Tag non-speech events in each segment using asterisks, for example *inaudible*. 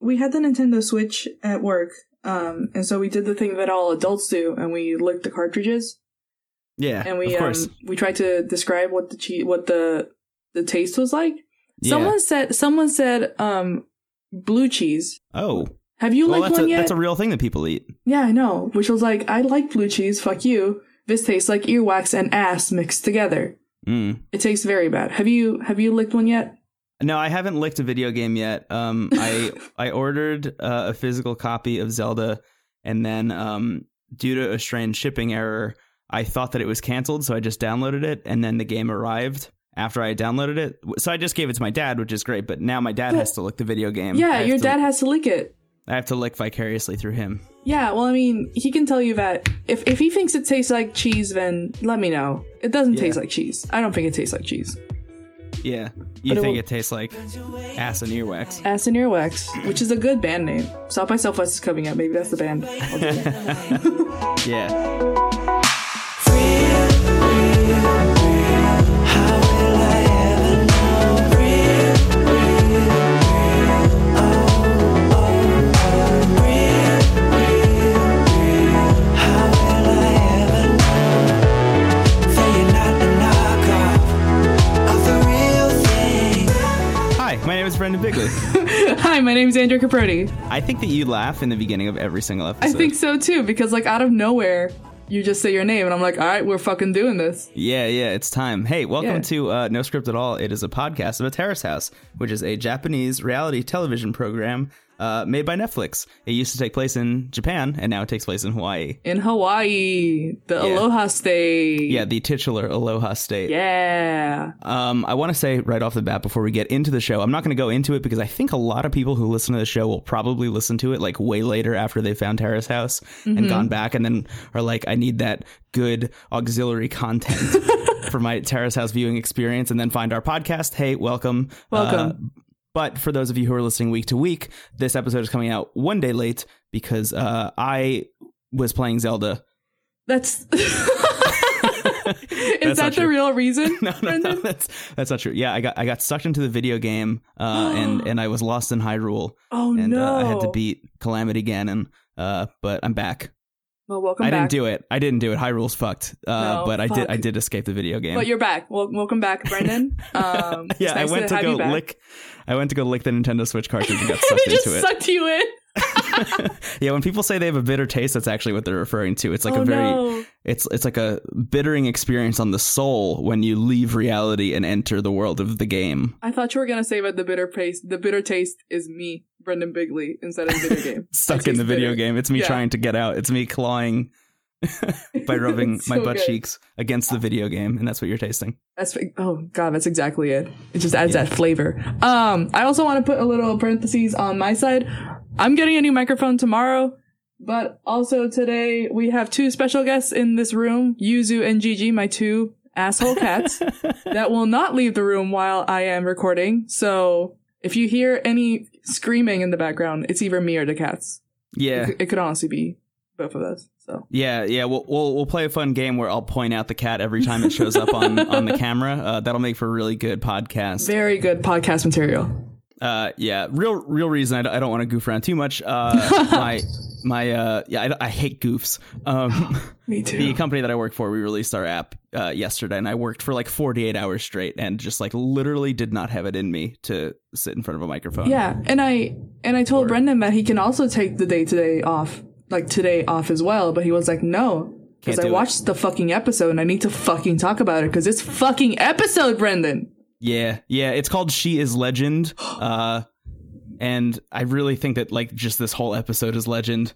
we had the Nintendo Switch at work, um, and so we did the thing that all adults do, and we licked the cartridges, Yeah, and we um, we tried to describe what the che- what the the taste was like. Yeah. Someone said someone said um blue cheese. oh, Have you well, licked that's a one yet? that's a real thing that people eat. yeah, I know. Which was like, I like blue cheese. Fuck you. This tastes like earwax and ass mixed together. Mm. It tastes very bad. Have you have you licked one yet? No, I haven't licked a video game yet. Um, I *laughs* I ordered uh, a physical copy of Zelda, and then um, due to a strange shipping error, I thought that it was canceled, so I just downloaded it, and then the game arrived after I downloaded it. So I just gave it to my dad, which is great. But now my dad has to lick the video game. Yeah, your dad has to lick it. I have to lick vicariously through him. Yeah, well, I mean, he can tell you that if if he thinks it tastes like cheese, then let me know. It doesn't Yeah. taste like cheese. I don't think it tastes like cheese. Yeah, you But it think will- it tastes like ass and earwax? Ass and Earwax, which is a good band name. South by Southwest is coming up. Maybe that's the band. *laughs* I'll do that. *laughs* Yeah. Is Brendan Bigley. Hi, my name's Andrew Caproti. I think that you laugh in the beginning of every single episode. I think so too, because like out of nowhere, you just say your name, and I'm like, all right, we're fucking doing this. Yeah, yeah, it's time. Hey, welcome Yeah. to uh, No Script at All. It is a podcast of a terrace house, which is a Japanese reality television program uh, made by Netflix. It used to take place in Japan, and now it takes place in Hawaii. In Hawaii, the Yeah. Aloha State. Yeah, the titular Aloha State. Yeah. Um, I want to say right off the bat before we get into the show, I'm not going to go into it because I think a lot of people who listen to the show will probably listen to it like way later after they found Terrace House and gone back and then are like, I need that good auxiliary content *laughs* for my Terrace House viewing experience and then find our podcast. Hey, welcome. Welcome. Uh, but for those of you who are listening week to week, this episode is coming out one day late because uh, I was playing Zelda. That's. *laughs* is that the true. real reason? *laughs* no, no, no, *laughs* that's that's not true. Yeah, I got I got sucked into the video game, uh, and *gasps* and I was lost in Hyrule, Oh and no! uh, I had to beat Calamity Ganon. Uh, but I'm back. Well, welcome I back. didn't do it. I didn't do it. Hyrule's fucked. Uh, No, but I did. I did escape the video game. But you're back. Well, welcome back, Brendan. *laughs* Um, yeah, nice I went to, have go lick. I went to go lick the Nintendo Switch cartridge and *laughs* got sucked into it. sucked you in. *laughs* yeah, when people say they have a bitter taste, that's actually what they're referring to. It's like oh a very no! it's it's like a bittering experience on the soul when you leave reality and enter the world of the game. I thought you were gonna say that the bitter taste. The bitter taste is me, Brendan Bigley, instead of the video game. *laughs* stuck in the video bitter. game. It's me Yeah. trying to get out. It's me clawing *laughs* by rubbing It's my butt good. cheeks against the video game, and that's what you're tasting. That's oh god, that's exactly it. It just adds that flavor. Um, I also want to put a little parentheses on my side. I'm getting a new microphone tomorrow, but also today we have two special guests in this room: Yuzu and Gigi, my two asshole cats *laughs* that will not leave the room while I am recording. So if you hear any screaming in the background, it's either me or the cats. Yeah, It, it could honestly be both of us. So yeah, yeah. We'll, we'll we'll play a fun game where I'll point out the cat every time it shows up on on the camera. Uh, that'll make for a really good podcast. very good podcast material. Uh, yeah, real real reason I don't, want to goof around too much. Uh, *laughs* my my uh, yeah, I, I hate goofs. Um, *laughs* Me too. the company that I work for, we released our app uh, yesterday, and I worked for like 48 hours straight, and just like literally did not have it in me to sit in front of a microphone. Yeah, and I and I told Or- Brendan that he can also take the day today off, like today off as well. But he was like, no, because I do it. watched the fucking episode and I need to fucking talk about it because it's fucking episode, Brendan. yeah, yeah. It's called She Is Legend, *gasps* uh, and I really think that like just this whole episode is legend.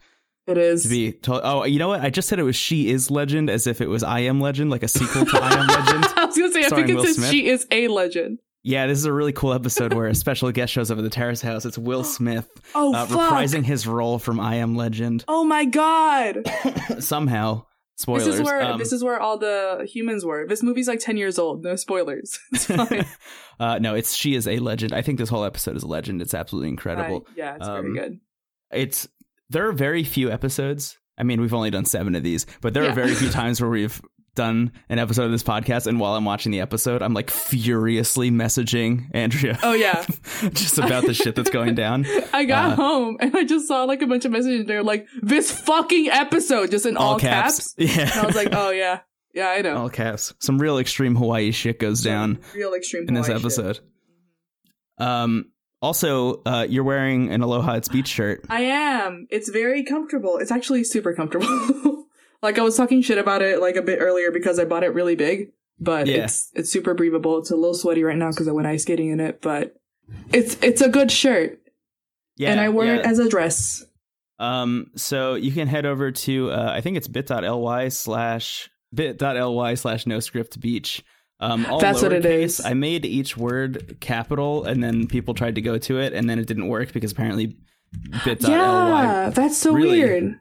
It is. To be told, oh, you know what? I just said it was She Is Legend as if it was I Am Legend, like a sequel to I Am *laughs* Legend. I was gonna say, I think it says Smith. she is a legend. Yeah, this is a really cool episode where a *laughs* special guest shows up at the Terrace House. It's Will *gasps* Smith Oh uh, reprising his role from I Am Legend. Oh my god! *coughs* Somehow, spoilers. This is where um, this is where all the humans were. This movie's like ten years old. No spoilers. *laughs* It's *laughs* fine. uh, no, it's she is a legend. I think this whole episode is a legend. It's absolutely incredible. Right, Yeah, it's Um, very good. It's there are very few episodes. I mean, we've only done seven of these, but there Yeah. are very few times where we've done an episode of this podcast, and while I'm watching the episode, I'm like furiously messaging Andrea. Oh yeah, *laughs* just about the shit that's going down. *laughs* I got Uh, home and I just saw like a bunch of messages there, like this fucking episode, just in all, caps. *laughs* Yeah. And I was like, oh yeah, yeah, I know. all caps. Some real extreme Hawaii shit goes down real extreme in this Hawaii shit. episode. Um. Also, uh, you're wearing an Aloha at Beach shirt. I am. It's very comfortable. It's actually super comfortable. Like I was talking shit about it like a bit earlier because I bought it really big, but Yeah. it's it's super breathable. It's a little sweaty right now because I went ice skating in it, but it's it's a good shirt, Yeah, and I wear yeah. it as a dress. Um, so you can head over to uh, I think it's bit.ly slash bit.ly slash no script beach. Um, all That's what it is. I made each word capital, and then people tried to go to it, and then it didn't work because apparently bit.ly. Yeah, that's so really- weird.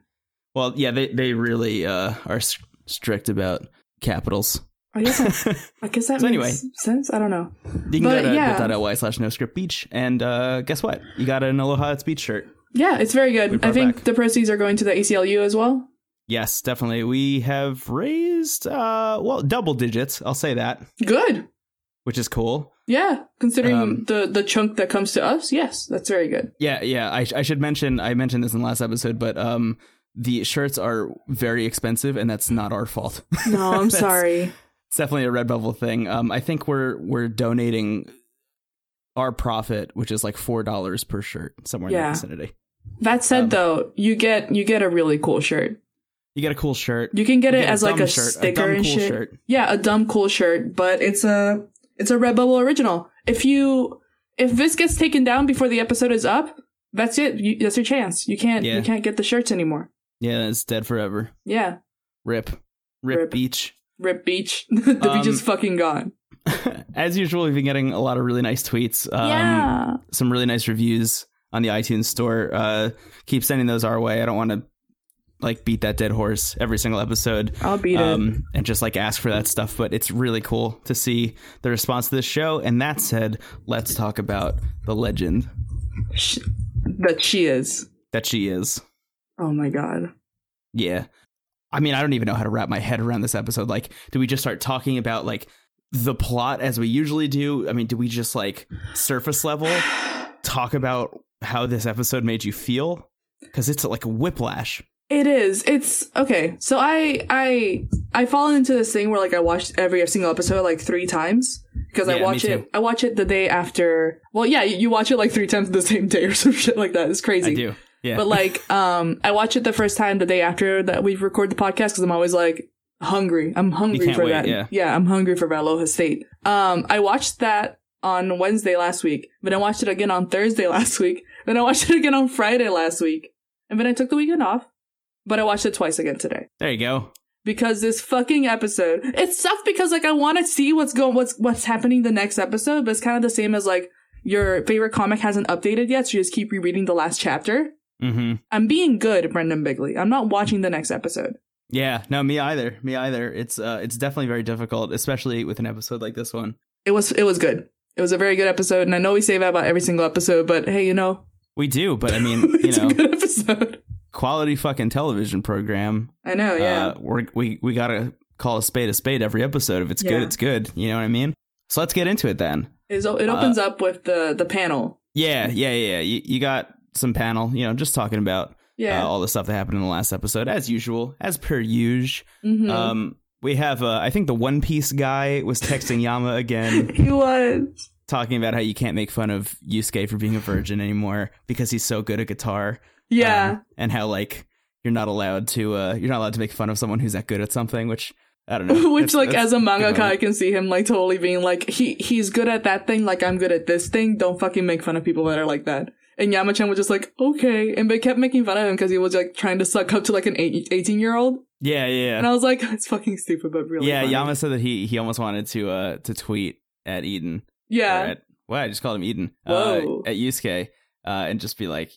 Well, yeah, they they really uh, are strict about capitals. I guess that, *laughs* I guess that So makes anyway. sense. I don't know. You can But, go to yeah. bit.ly slash no script beach, and uh, guess what? You got an Aloha at Beach shirt. Yeah, it's very good. I think back. the proceeds are going to the ACLU as well. Yes, definitely. We have raised uh, well double digits. I'll say that, Good. which is cool. Yeah, considering Um, the the chunk that comes to us, yes, that's very good. Yeah, yeah. I, I should mention I mentioned this in the last episode, but um, the shirts are very expensive, and that's not our fault. *laughs* No, I'm sorry. it's definitely a Redbubble thing. Um, I think we're we're donating our profit, which is like four dollars per shirt, somewhere in Yeah. the vicinity. That said, Um, though, you get you get a really cool shirt. You get a cool shirt. You can get You it get as like a shirt, sticker dumb and cool shit. shirt. Yeah, a dumb cool shirt, but it's a it's a Redbubble original. If you if this gets taken down before the episode is up, that's it. You, that's your chance. You can't Yeah. you can't get the shirts anymore. Yeah, it's dead forever. Yeah, Rip, rip, Rip. beach. rip beach. *laughs* the beach Um, is fucking gone. *laughs* As usual, we've been getting a lot of really nice tweets. Um, yeah, some really nice reviews on the iTunes store. Uh, keep sending those our way. I don't want to like beat that dead horse every single episode. I'll beat it. Um, and just like ask for that stuff, but it's really cool to see the response to this show. And that said, let's talk about the legend that she is. that she is. Oh my god. Yeah. I mean, I don't even know how to wrap my head around this episode. Like, do we just start talking about like the plot as we usually do? I mean, do we just like surface level *sighs* talk about how this episode made you feel? Because it's like a whiplash. It is. It's okay. So I I I fall into this thing where like I watch every single episode like three times because Yeah, I watch it. I watch it the day after. Well, yeah, you, you watch it like three times the same day or *laughs* some shit like that. It's crazy. I do. Yeah. But like, um, I watch it the first time the day after that we record the podcast because I'm always like hungry. I'm hungry for wait, that. yeah. I'm hungry for Valoha State. Um, I watched that on Wednesday last week, but I watched it again on Thursday *laughs* last week. Then I watched it again on Friday last week, and then I took the weekend off. But I watched it twice again today there you go. because this fucking episode it sucks because like I want to see what's going what's what's happening the next episode, but it's kind of the same as like your favorite comic hasn't updated yet, so you just keep rereading the last chapter. Mm-hmm. I'm being good, Brendan Bigley. I'm not watching the next episode. Yeah. No, me either. Me either. It's uh, it's definitely very difficult, especially with an episode like this one. It was it was good. It was a very good episode, and I know we say that about every single episode, but hey, you know, We do, but I mean, *laughs* you it's know, a good episode. quality fucking television program. I know, yeah. Uh, we're, we we gotta call a spade a spade every episode. If it's good, it's good. You know what I mean? So let's get into it then. It's- it opens up with the the panel. Yeah, yeah, yeah. yeah. You, you got some panel. You know, just talking about Yeah. uh, all the stuff that happened in the last episode, as usual, as per usual. Mhm. Um, we have, uh, I think the One Piece guy was texting *laughs* Yama again, he was. talking about how you can't make fun of Yusuke for being a virgin anymore because he's so good at guitar. Yeah. Um, and how like you're not allowed to, uh, you're not allowed to make fun of someone who's that good at something, which I don't know. *laughs* Which, like, as a mangaka. I can see him like totally being like, he he's good at that thing, like I'm good at this thing. Don't fucking make fun of people that are like that. And Yamachan was just like, okay, and they kept making fun of him because he was like trying to suck up to like an 18 year old. yeah, yeah, And I was like, *laughs* it's fucking stupid, but really, yeah. funny. Yama said that he he almost wanted to uh to tweet at Eden. yeah, at, well, I just called him Eden. Whoa. Uh, at Yusuke, uh, and just be like,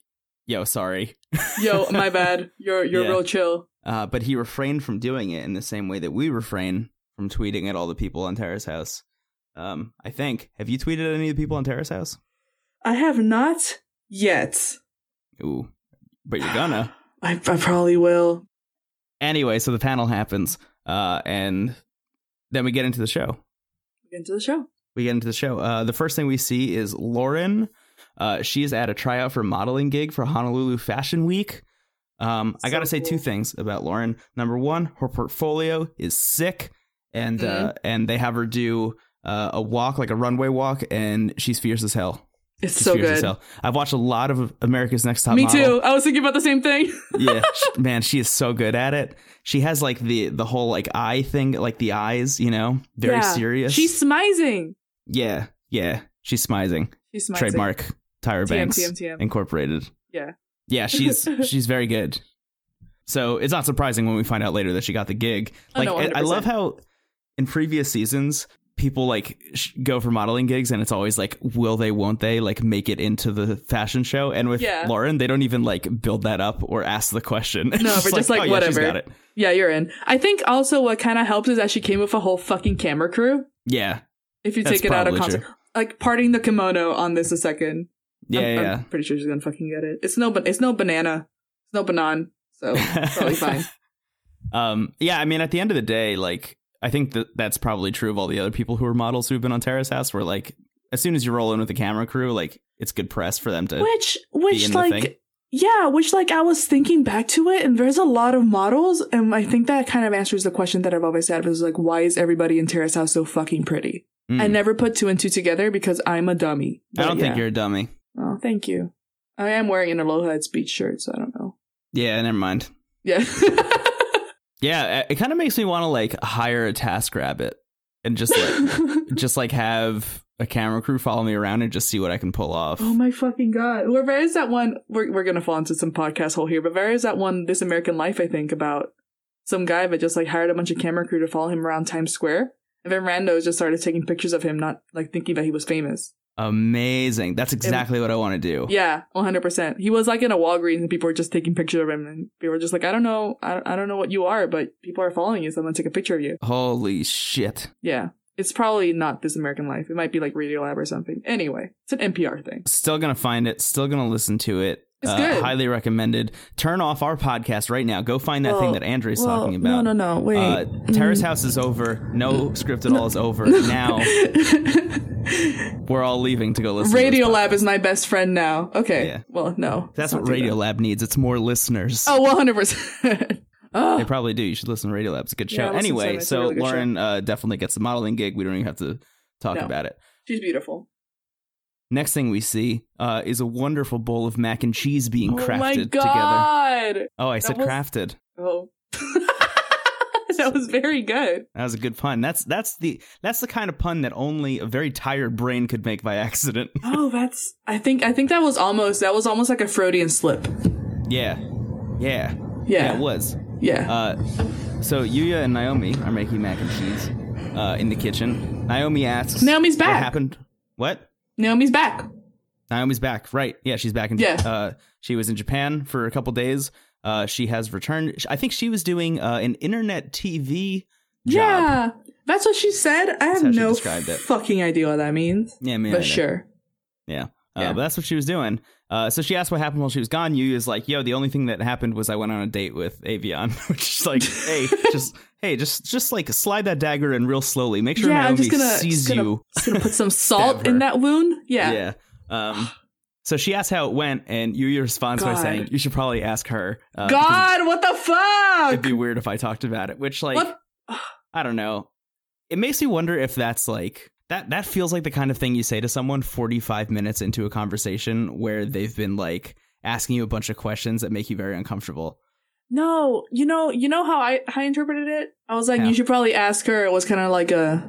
"Yo, sorry." yo, *laughs* my bad. You're you're Yeah. real chill. Uh, but he refrained from doing it in the same way that we refrain from tweeting at all the people on Terrace House. Um, I think. Have you tweeted at any of the people on Terrace House? I have not yet. Ooh, but you're gonna. *sighs* I, I probably will. anyway, so the panel happens, uh, and then we get into the show. Get into the show. We get into the show. Uh, the first thing we see is Lauren. Uh, she is at a tryout for modeling gig for Honolulu Fashion Week. Um, I So gotta say two things about Lauren. Number one, her portfolio is sick, and uh, Mm-hmm. and they have her do uh, a walk, like a runway walk, and she's fierce as hell. It's so good. I've watched a lot of America's Next Top Me Model. too. I was thinking about the same thing. *laughs* yeah, sh- man, she is so good at it. She has like the the whole like eye thing, like the eyes, you know, very Yeah. serious. She's smizing. yeah, yeah, she's smizing. She's smizing. Trademark Tyra TM, Banks TM, TM. Incorporated. Yeah. Yeah, she's *laughs* she's very good. So it's not surprising when we find out later that she got the gig. Oh, Like, no, I love how in previous seasons people like sh- go for modeling gigs, and it's always like, will they, won't they, like make it into the fashion show? And with Yeah. Lauren, they don't even like build that up or ask the question. It's No, but *laughs* just like, oh, yeah, whatever. it. Yeah, you're in. I think also what kind of helps is that she came with a whole fucking camera crew. Yeah, If you take it out of context, like parting the kimono on this a second. yeah, I'm, yeah. I'm pretty sure she's gonna fucking get it. It's no, but it's no banana. It's no banan. So probably *laughs* fine. Um, yeah, I mean, at the end of the day, like, I think that that's probably true of all the other people who are models who've been on Terrace House. Where like, as soon as you roll in with the camera crew, like, it's good press for them to. Which, which like, yeah, which like I was thinking back to it, and there's a lot of models, and I think that kind of answers the question that I've always had, was like, why is everybody in Terrace House so fucking pretty? Mm. I never put two and two together because I'm a dummy. I don't But think you're a dummy. Oh, thank you. I am wearing an Aloha Heads beach shirt, so I don't know. Yeah, never mind. Yeah. *laughs* Yeah, it kind of makes me want to like hire a TaskRabbit and just like *laughs* just like have a camera crew follow me around and just see what I can pull off. oh my fucking god. Where there is that one we're we're gonna fall into some podcast hole here, but there is that one This American Life, I think, about some guy that just like hired a bunch of camera crew to follow him around Times Square. And then randos just started taking pictures of him, not like thinking that he was famous. Amazing. That's exactly what I want to do. Yeah, one hundred percent. He was like in a Walgreens, and people were just taking pictures of him, and people were just like, "I don't know, I, I don't know what you are, but people are following you, so I'm gonna take a picture of you." Holy shit. Yeah, it's probably not This American Life. It might be like Radiolab or something. Anyway, it's an NPR thing. Still gonna find it. Still gonna listen to it. It's Uh, good. Highly recommended. Turn off our podcast right now. Go find that Well, thing that Andre's well, talking about. No, no, no. Wait. Uh, Terrace House is over. No script at all is over. *laughs* Now we're all leaving to go listen. to this Radiolab is my best friend now. Okay. Yeah. Well, no. That's what Radio that. Radiolab needs. It's more listeners. Oh, 100%. oh, *laughs* They probably do. You should listen to Radiolab. It's a good show. to anyway, it. It's a so really. Lauren uh, definitely gets the modeling gig. We don't even have to talk No. about it. she's beautiful. Next thing we see uh, is a wonderful bowl of mac and cheese being oh crafted my together. Oh, I That said was- crafted. Oh. *laughs* that was very good. That was a good pun. That's that's the that's the kind of pun that only a very tired brain could make by accident. *laughs* Oh, that's. I think. I think that was almost. That was almost like a Freudian slip. yeah, yeah, Yeah. it was. Yeah. Uh, so Yuya and Naomi are making mac and cheese uh, in the kitchen. Naomi asks, Naomi's back. What happened? What? Naomi's back. Naomi's back. Right. Yeah, she's back in Yeah. uh she was in Japan for a couple days. Uh she has returned. I think she was doing uh an internet TV job. Yeah. That's what she said. I have no fucking idea what that means. Yeah, me but sure. Yeah. Uh, Yeah. but that's what she was doing. Uh, so she asked what happened while she was gone. Yu is like, "Yo, the only thing that happened was I went on a date with Avion," *laughs* which is like, *laughs* "Hey, just hey, just just like slide that dagger in real slowly. Make sure Yeah, I'm just gonna- sees just gonna- you." Just gonna put some *laughs* salt in that wound. Yeah. Yeah. Um, so she asked how it went, and Yu responds by saying, "You should probably ask her." Uh, God, what the fuck? it'd be weird if I talked about it. Which, like, What? I don't know. It makes me wonder if that's like that. That feels like the kind of thing you say to someone forty-five minutes into a conversation where they've been like asking you a bunch of questions that make you very uncomfortable. No, you know, you know how I how I interpreted it. I was like, Yeah. you should probably ask her. It was kind of like a.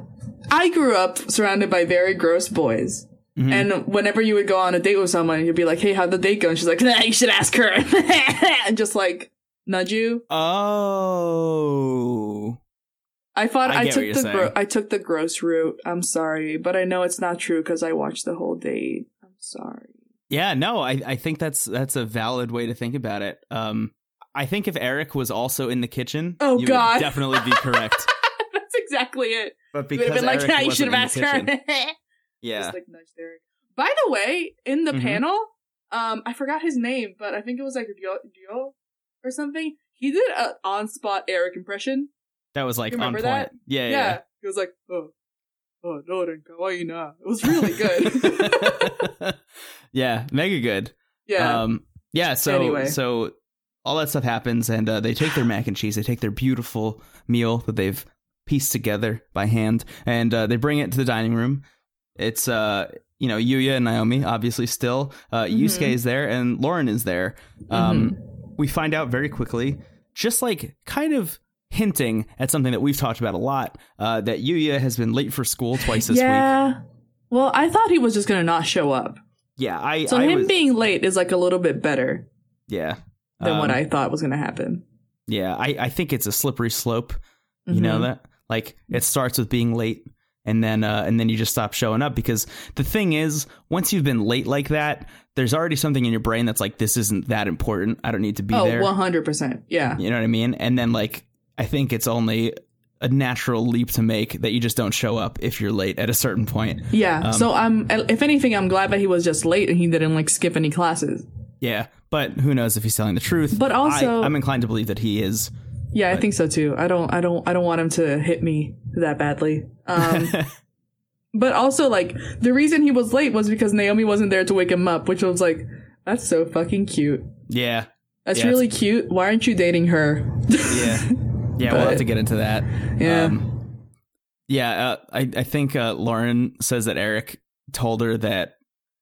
I grew up surrounded by very gross boys, Mhm. and whenever you would go on a date with someone, you'd be like, "Hey, how'd the date go?" And she's like, nah, "You should ask her," *laughs* and just like nudge you. Oh, I thought I I, took the gro- I took the gross route. I'm sorry, but I know it's not true because I watched the whole date. I'm sorry. yeah. No, I I think that's that's a valid way to think about it. Um, I think if Eric was also in the kitchen, Oh, you God. would definitely be correct. *laughs* That's exactly it. But because been like, Eric "Yeah, you should have asked her. *laughs* yeah, Just like nudged Eric. By the way, in the Mhm. panel, um, I forgot his name, but I think it was like Dio, Dio or something. He did an on spot Eric impression. That was like on remember point. that? Yeah, Yeah. yeah. He was like, oh, oh, Noren kawaii na. It was really good. *laughs* yeah, mega good. yeah. Um, yeah. So Anyway. so all that stuff happens, and uh, they take their mac and cheese. They take their beautiful meal that they've pieced together by hand, and uh, they bring it to the dining room. It's uh, you know, Yuya and Naomi, obviously still. Uh, Mhm. Yusuke is there, and Lauren is there. Um, We find out very quickly, just like kind of hinting at something that we've talked about a lot, uh, that Yuya has been late for school twice this week. yeah. Well, I thought he was just gonna not show up. Yeah, I. So I him was, being late is like a little bit better yeah. than what Um, I thought was gonna happen. Yeah, I, I think it's a slippery slope. You know Mhm. that? Like it starts with being late and then uh and then you just stop showing up because the thing is, once you've been late like that, there's already something in your brain that's like this isn't that important. I don't need to be Oh, there. 100%. Yeah. You know what I mean? And then like I think it's only a natural leap to make that you just don't show up if you're late at a certain point. Yeah. Um, so I'm if anything I'm glad that he was just late and he didn't like skip any classes. Yeah, but who knows if he's telling the truth? But also- I, I'm inclined to believe that he is. Yeah, I think so too. I don't I don't I don't want him to hit me that badly. Um *laughs* but also like the reason he was late was because Naomi wasn't there to wake him up, which was like that's so fucking cute. yeah, That's Yeah, really cute. Why aren't you dating her? yeah, *laughs* yeah. we'll have to get into that. Yeah. Um, yeah, uh, I I think uh, Lauren says that Eric told her that.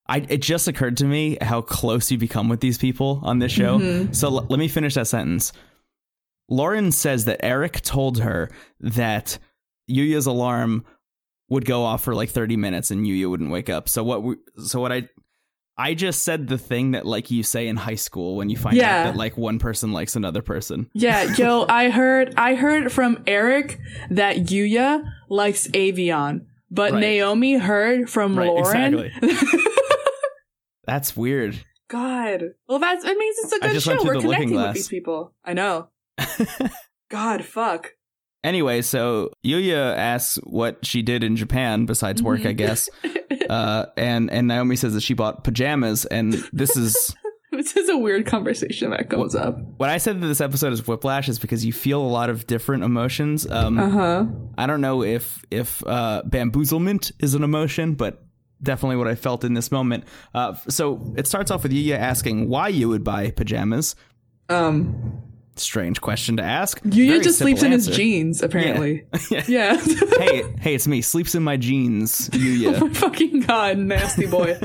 I it just occurred to me how close you become with these people on this show. Mhm. So l- let me finish that sentence. Lauren says that Eric told her that Yuya's alarm would go off for like 30 minutes and Yuya wouldn't wake up. So what we, so what I I just said the thing that like you say in high school when you find Yeah. out that like one person likes another person. Yeah, *laughs* yo, I heard I heard from Eric that Yuya likes Avion, but Right. Naomi heard from Right, Lauren. *laughs* That's weird. God. Well, that's it means it's a good show. We're connecting with these people. I know. *laughs* God, fuck. Anyway, so Yuya asks what she did in Japan besides work, Mm-hmm. I guess. *laughs* Uh, and and Naomi says that she bought pajamas, and this is *laughs* this is a weird conversation that comes up. when I said that this episode is whiplash is because you feel a lot of different emotions. Um, Uh huh. I don't know if if uh, bamboozlement is an emotion, but definitely what I felt in this moment. Uh, so it starts off with Yuya asking why you would buy pajamas. Um, Strange question to ask. Yuya just sleeps simple in his jeans. Apparently. *laughs* Yeah. Yeah. *laughs* hey, hey, it's me. Sleeps in my jeans. *laughs* oh Yuya. my fucking god, nasty boy.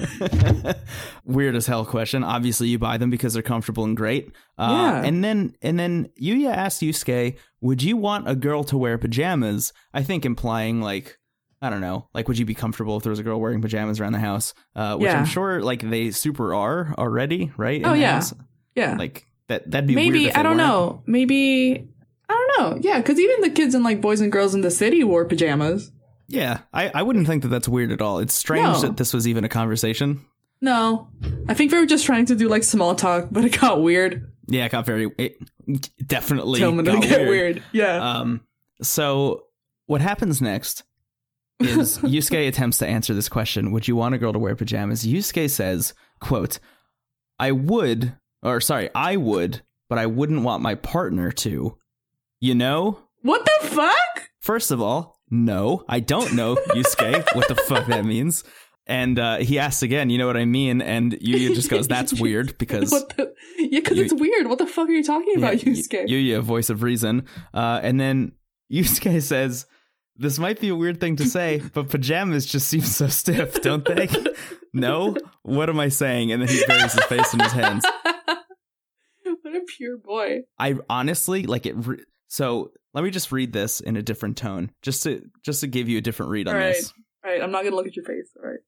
Weird as hell question. Obviously, you buy them because they're comfortable and great. Uh, Yeah. And then, and then Yuya asked Yusuke, "Would you want a girl to wear pajamas?" I think implying like, I don't know, like, would you be comfortable if there was a girl wearing pajamas around the house? Uh, which Yeah. I'm sure, like, they super are already, right? in Oh, yeah. house? Yeah. Like that. That'd be weird Maybe I don't weren't. know. Maybe I don't know. Yeah, because even the kids and like boys and girls in the city wore pajamas. Yeah, I, I wouldn't think that that's weird at all. It's strange No. that this was even a conversation. No, I think they were just trying to do like small talk, but it got weird. Yeah, it got very. It definitely Tell them got get weird. weird. Yeah. Um, so what happens next is *laughs* Yusuke attempts to answer this question. Would you want a girl to wear pajamas? Yusuke says, quote, I would, or sorry, I would, but I wouldn't want my partner to. You know? what the fuck? First of all, no, I don't know, Yusuke, *laughs* what the fuck that means. And uh, he asks again, you know what I mean? And Yuya just goes, that's weird *laughs* because the? Yeah, because it's weird. What the fuck are you talking about, yeah, Yusuke? Yuya, voice of reason. Uh, and then Yusuke *laughs* says, "This might be a weird thing to say, but pajamas just seem so stiff, don't they?" no, what am I saying? And then he buries his face in his hands. Pure boy. I honestly like it. Re- so let me just read this in a different tone, just to just to give you a different read on All right. this. All right, I'm not gonna look at your face. All right.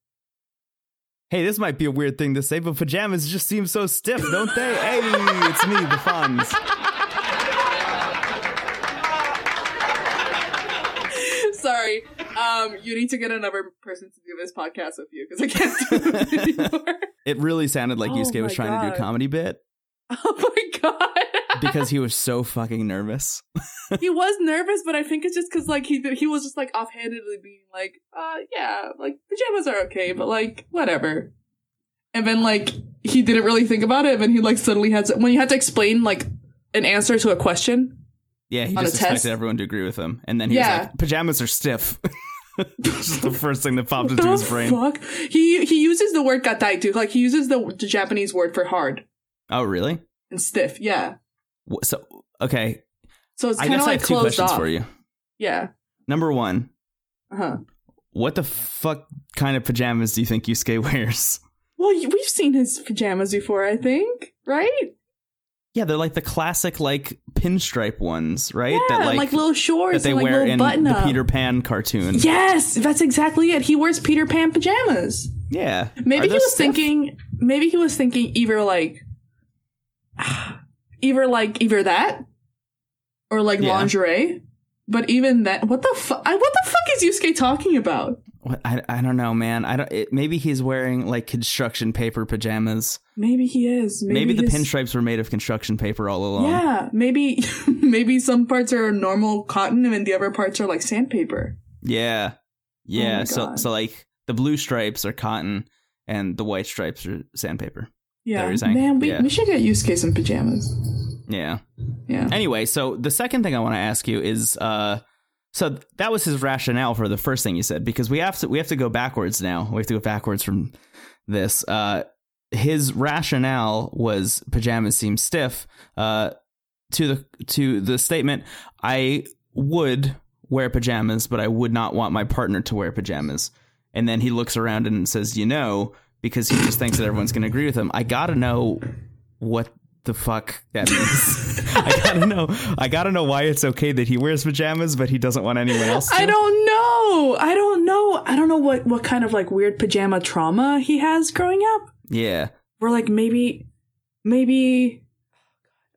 Hey, this might be a weird thing to say, but pajamas just seem so stiff, don't they? *laughs* hey, it's me, the Fonz. *laughs* Sorry. Um, you need to get another person to do this podcast with you because I can't do it *laughs* anymore. It really sounded like Oh Yusuke was trying to do a comedy bit *laughs* oh my god. because he *laughs* was so fucking nervous. *laughs* he was nervous, but I think it's just because like he he was just like offhandedly being like, uh, yeah, like pajamas are okay, but like whatever. And then like he didn't really think about it, and then he like suddenly had to when you had to explain like an answer to a question. Yeah, he just expected test? everyone to agree with him, and then he Yeah. was like, "Pajamas are stiff." just the first thing that popped into his brain. fuck? He he uses the word gatai too. Like he uses the, the Japanese word for hard Oh, really? and stiff. Yeah. So, okay, So it's I kind of I like have two questions off. for you. Yeah. Number one, Uh huh. what the fuck kind of pajamas do you think Yusuke *laughs* wears? Well, we've seen his pajamas before, I think, right? Yeah, they're like the classic like pinstripe ones, right? Yeah, that like, like, little shorts that they like wear in the up. Peter Pan cartoon. Yes, that's exactly it. He wears Peter Pan pajamas. Yeah. Maybe he was stiff? thinking. Maybe he was thinking either like, *sighs* either like either that, or like Yeah. lingerie. But even that, what the fuck? What the fuck is Yusuke talking about? What, I, I don't know, man. I don't. It, maybe he's wearing like construction paper pajamas. Maybe he is. Maybe, the his- pinstripes were made of construction paper all along. Yeah, maybe *laughs* maybe some parts are normal cotton and the other parts are like sandpaper. Yeah. Oh yeah. Oh so so like the blue stripes are cotton and the white stripes are sandpaper. Yeah, man, we, Yeah. we should get Yusuke in pajamas. Yeah. Yeah. Anyway, so the second thing I want to ask you is uh so that was his rationale for the first thing you said because we have to we have to go backwards now. We have to go backwards from this. Uh his rationale was pajamas seem stiff. Uh to the to the statement I would wear pajamas, but I would not want my partner to wear pajamas. And then he looks around and says, "You know, because he just thinks that everyone's going to agree with him. I got to know what the fuck that means. *laughs* I got to know. I got to know why it's okay that he wears pajamas but he doesn't want anyone else to. I don't know. I don't know. I don't know what what kind of like weird pajama trauma he has growing up. Yeah. We're like maybe maybe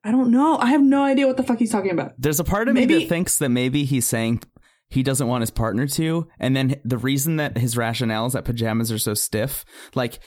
I don't know. I have no idea what the fuck he's talking about. There's a part of me Maybe- that thinks that maybe he's saying he doesn't want his partner to, and then the reason that his rationale is that pajamas are so stiff, like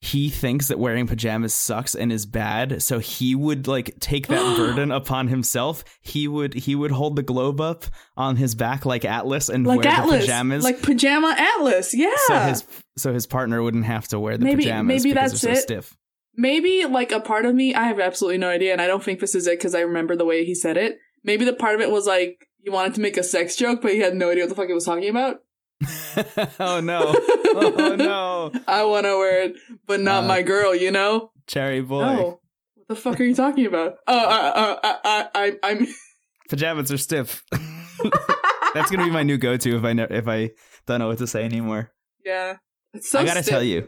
he thinks that wearing pajamas sucks and is bad, so he would like take that *gasps* burden upon himself. He would he would hold the globe up on his back like Atlas and Like wear Atlas, the pajamas. like pajama Atlas. Yeah. so his so his partner wouldn't have to wear the Maybe- pajamas maybe because that's they're so it. stiff. maybe like a part of me i have absolutely no idea and i don't think this is it because i remember the way he said it maybe the part of it was like he wanted to make a sex joke but he had no idea what the fuck he was talking about *laughs* oh no! *laughs* Oh no! *laughs* i want to wear it but not Uh, my girl you know Cherry boy, no what the fuck are you talking about oh uh, uh, uh, I, I, i'm pajamas are stiff. That's gonna be my new go-to if I know if I don't know what to say anymore. yeah it's so I gotta stiff, tell you. know?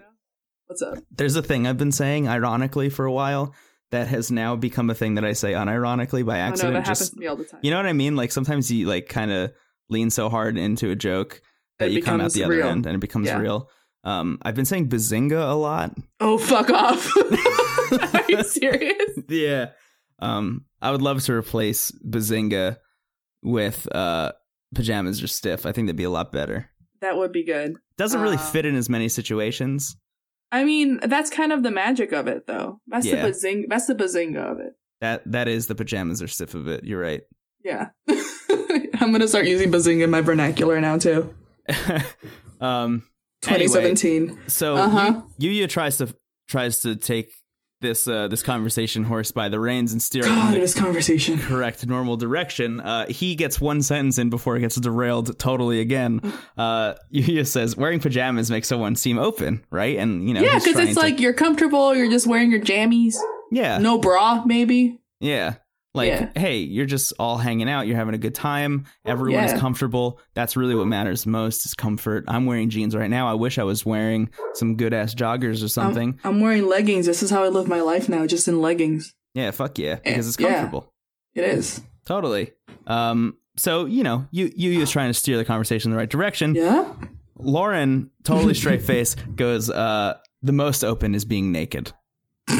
what's up There's a thing I've been saying ironically for a while that has now become a thing that I say unironically by oh no accident. just happens to me all the time you know what I mean? Like sometimes you like kind of lean so hard into a joke that It you come out the other real. end and it becomes Yeah. real. Um, I've been saying bazinga a lot. oh fuck off *laughs* are you serious yeah. Um, I would love to replace bazinga with uh pajamas are stiff. I think that'd be a lot better. that would be good Doesn't really Uh, fit in as many situations. I mean, that's kind of the magic of it, though. That's Yeah. the bazing. That's the bazinga of it. That that is the pajamas are stiff of it. You're right. Yeah. *laughs* I'm gonna start using bazinga in my vernacular now too. *laughs* um. Anyway, 2017. so Uh-huh. Yu- Yuya tries to tries to take this uh, this conversation horse by the reins and steer God, the this conversation. correct normal direction. Uh, he gets one sentence in before it gets derailed totally again. Uh, *laughs* Yuya says wearing pajamas makes someone seem open, right? And you know, Yeah, because it's to- like you're comfortable. You're just wearing your jammies. yeah, No bra, maybe. Yeah. Like, Yeah. hey, you're just all hanging out. You're having a good time. Everyone Yeah. comfortable. That's really what matters most is comfort. I'm wearing jeans right now. I wish I was wearing some good ass joggers or something. I'm, I'm wearing leggings. This is how I live my life now, just in leggings. yeah, fuck yeah. Because it's yeah. comfortable. It is. Totally. Um, so, you know, you you is trying to steer the conversation in the right direction. Yeah. Lauren, totally straight *laughs* face, goes, uh, the most open is being naked. *laughs*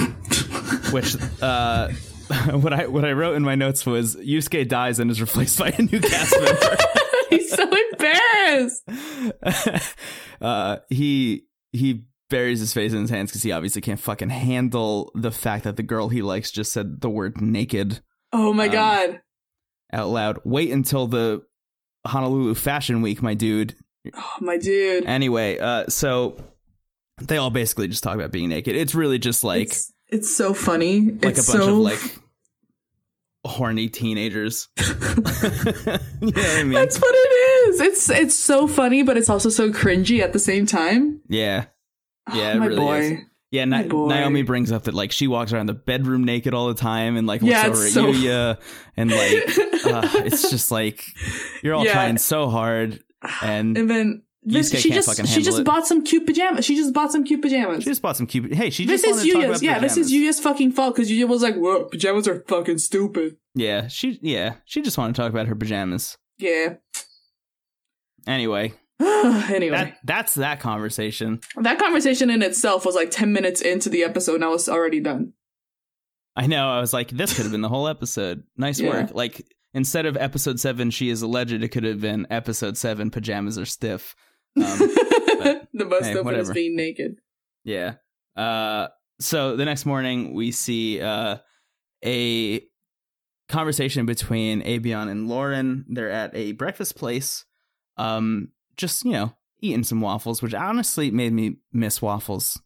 Which uh *laughs* what I what I wrote in my notes was Yusuke dies and is replaced by a new cast member. *laughs* He's so embarrassed. *laughs* uh, he he buries his face in his hands because he obviously can't fucking handle the fact that the girl he likes just said the word naked Oh my Um, god. out loud. Wait until the Honolulu Fashion Week, my dude. Oh my dude. Anyway, uh, so they all basically just talk about being naked. It's really just like it's, it's so funny. like it's a bunch so of like horny teenagers. *laughs* you know what I mean? That's what it is. It's it's so funny, but it's also so cringy at the same time. yeah. Yeah, Oh, my really boy. is. Yeah, boy. Naomi brings up that like she walks around the bedroom naked all the time and like looks Yeah, over at so- Yuya and like *laughs* uh, it's just like you're all Yeah. trying so hard and And then this, she can't just fucking she just it. bought some cute pajamas. She just bought some cute pajamas. she just bought some cute. Hey, she this just is wanted to Yuya's. about Yeah, this is pajamas. Yuya's fucking fault because Yuya was like, "Whoa, pajamas are fucking stupid." Yeah, she yeah she just wanted to talk about her pajamas. Yeah. Anyway, *sighs* anyway, that that's that conversation. that conversation in itself was like ten minutes into the episode, and I was already done. I know. I was like, this could have been the whole episode. Nice Yeah. work. Like instead of episode seven, she is alleged. It could have been episode seven. Pajamas are stiff. Um, *laughs* the most hey, open is being naked. yeah. Uh, so the next morning, we see uh, a conversation between Avion and Lauren. They're at a breakfast place, um, just you know, eating some waffles, which honestly made me miss waffles.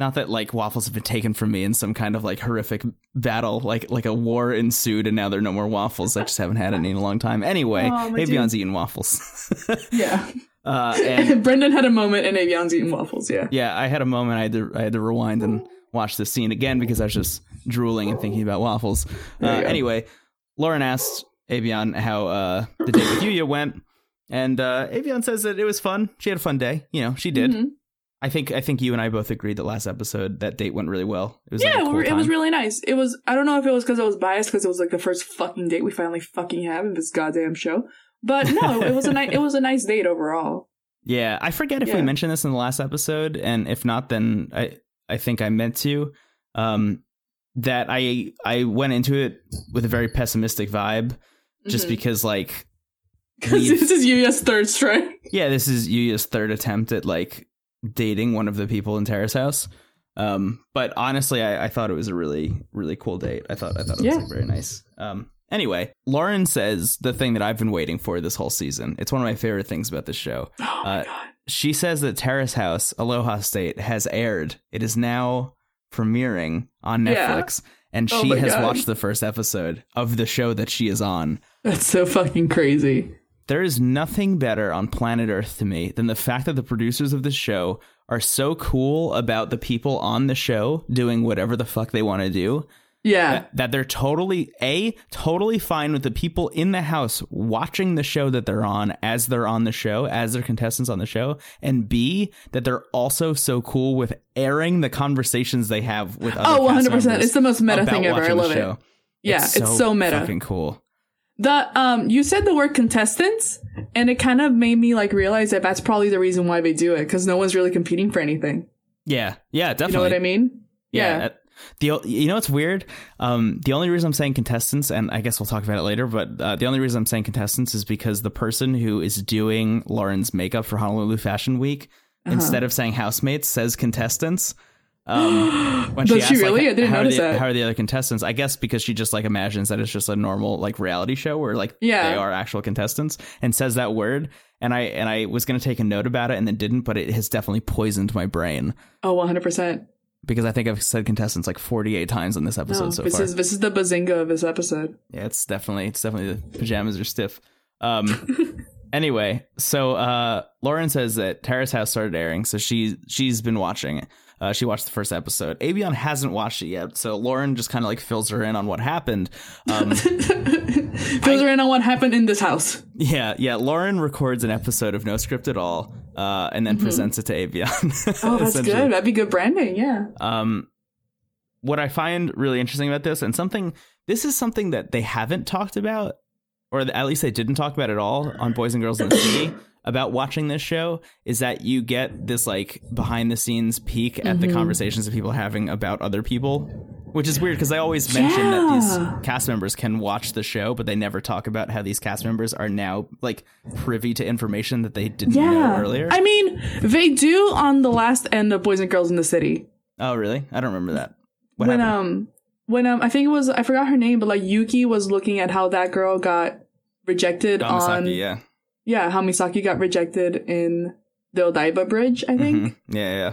Not that like waffles have been taken from me in some kind of like horrific battle, like like a war ensued, and now there are no more waffles. I just haven't had any in a long time. Anyway, my Avion's eating waffles, *laughs* Yeah. Uh, *laughs* and Brendan had a moment, and Avion's eating waffles. Yeah. yeah, I had a moment. I had to I had to rewind and watch this scene again because I was just drooling and thinking about waffles. Uh, anyway, Lauren asked Avion how uh, the date with Yuya went, and uh, Avion says that it was fun. She had a fun day. You know, she did. Mhm. I think I think you and I both agreed that last episode that date went really well. It was like, Yeah, a cool it was really nice. It was. I don't know if it was because I was biased because it was like the first fucking date we finally fucking have in this goddamn show. But no, it was a nice. It *laughs* was a nice date overall. Yeah, I forget if we mentioned this in the last episode, and if not, then I I think I meant to. Um, that I I went into it with a very pessimistic vibe, just Mhm. because like *laughs* Because this is Yuya's third strike. yeah, this is Yuya's third attempt at like dating one of the people in Terrace House. Um, but honestly, I, I thought it was a really, really cool date. I thought I thought it was Yeah. like, very nice. Um, anyway, Lauren says the thing that I've been waiting for this whole season. It's one of my favorite things about this show. *gasps* Oh Uh. She says that Terrace House, Aloha State, has aired. It is now premiering on Yeah. Netflix, and Oh she has God. watched the first episode of the show that she is on. That's so fucking crazy. There is nothing better on planet Earth to me than the fact that the producers of this show are so cool about the people on the show doing whatever the fuck they want to do Yeah. that, that they're totally a totally fine with the people in the house watching the show that they're on as they're on the show as their contestants on the show and b that they're also so cool with airing the conversations they have with other Oh, 100%. It's the most meta thing ever. I love it. Yeah, it's so, meta. fucking cool The um, you said the word contestants, and it kind of made me like realize that that's probably the reason why they do it because no one's really competing for anything. yeah yeah definitely You know what I mean? Yeah. Yeah. The you know what's weird? Um, the only reason I'm saying contestants, and I guess we'll talk about it later, but uh, the only reason I'm saying contestants is because the person who is doing Lauren's makeup for Honolulu Fashion Week, Uh-huh. instead of saying housemates, says contestants. Um, *gasps* when Does asks, she really? Like, I didn't how are notice the, that. How are the other contestants? I guess because she just like imagines that it's just a normal like reality show where like Yeah. they are actual contestants, and says that word. And I and I was gonna take a note about it and then didn't, but it has definitely poisoned my brain Oh, 100 percent. Because I think I've said contestants like 48 times on this episode No, so this far. is this is the bazinga of this episode. yeah, it's definitely it's definitely the pajamas are stiff. Um *laughs* anyway, so uh Lauren says that Terrace House started airing, so she she's been watching it. Uh, she watched the first episode. Avion hasn't watched it yet, so Lauren just kind of like fills her in on what happened. Um, *laughs* Fills her in on what happened in this house. yeah, yeah. Lauren records an episode of No Script at All, uh, and then presents it to Avion. Mm-hmm. *laughs* Oh, that's good. That'd be good branding. Yeah. Um, what I find really interesting about this, and something, this is something that they haven't talked about, or at least they didn't talk about at all on Boys and Girls in the City about watching this show, is that you get this like behind the scenes peek at Mm-hmm. the conversations that people are having about other people. Which is weird because they always mention that these cast members can watch the show, but they never talk about how these cast members are now like privy to information that they didn't know earlier. I mean, they do on the last end of Boys and Girls in the City. oh, really? I don't remember that. What when happened? um when um I think it was I forgot her name, but like Yuki was looking at how that girl got rejected on yeah. Yeah, how Misaki got rejected in the Odaiba Bridge, I think. Mhm. Yeah, yeah.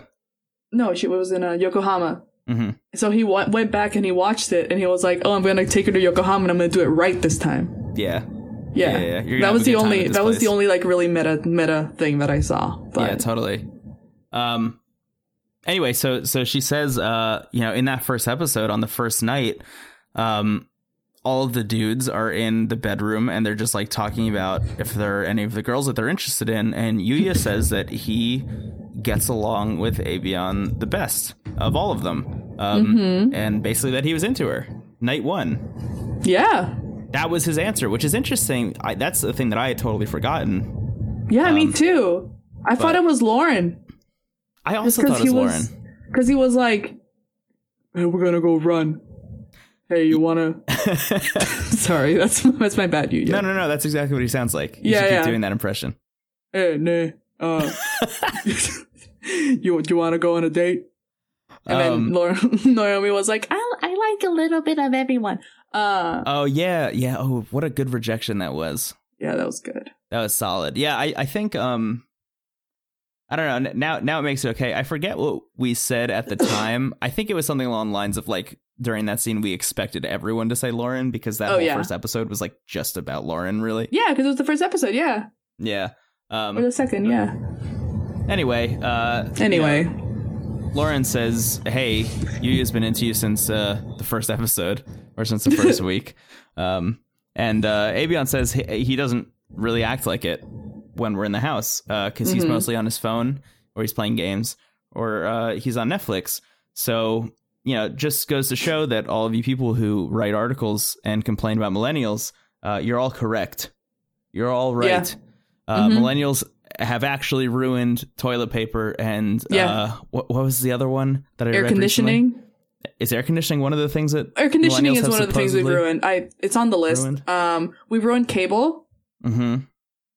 No, she was in uh, Yokohama. Mhm. So he wa- went back and he watched it and he was like, "Oh, I'm gonna take her to Yokohama and I'm gonna do it right this time." Yeah. Yeah, Yeah, yeah, that was the only that was the only like really meta meta thing that I saw. But yeah, totally. Um. Anyway, so so she says, uh, you know, in that first episode on the first night, um, all of the dudes are in the bedroom and they're just like talking about if there are any of the girls that they're interested in, and Yuya says that he gets along with Avion the best of all of them, um, Mm-hmm. and basically that he was into her night one. yeah, That was his answer, which is interesting. I, that's the thing that I had totally forgotten. yeah, me Um, too. I thought it was Lauren I also because thought it he was was Lauren. because he was like, "Hey, we're gonna go run." Hey, you wanna? *laughs* *laughs* Sorry, that's that's my bad. You. No, no, no. That's exactly what he sounds like. You Yeah, should keep yeah. doing that impression. Hey, nah. Uh, *laughs* you you want to go on a date? And then Um, Laura, Naomi was like, I, I like a little bit of everyone. Uh, Oh yeah, yeah. Oh, what a good rejection that was. yeah, that was good. That was solid. Yeah, I, I think um, I don't know. Now, now it makes it okay. I forget what we said at the time. I think it was something along the lines of like during that scene we expected everyone to say Lauren because that Oh, whole yeah. first episode was like just about Lauren, really. Yeah, because it was the first episode. Yeah, Yeah. or Um. the second. Yeah. Anyway. Uh. you Anyway, know, Lauren says, "Hey, Yuya's been into you since uh, the first episode, or since the first *laughs* week." Um, and uh, Avion says he, he doesn't really act like it when we're in the house because he's Mhm. mostly on his phone, or he's playing games, or uh, he's on Netflix. So you know, just goes to show that all of you people who write articles and complain about millennials, uh, you're all correct. You're all right. Yeah. Uh, Mhm. Millennials have actually ruined toilet paper and Yeah. uh, what, what was the other one that I air read recently? conditioning. Is air conditioning one of the things that Air conditioning is one of the things we've ruined. I it's on the list. Ruined? Um, we ruined cable. Mhm.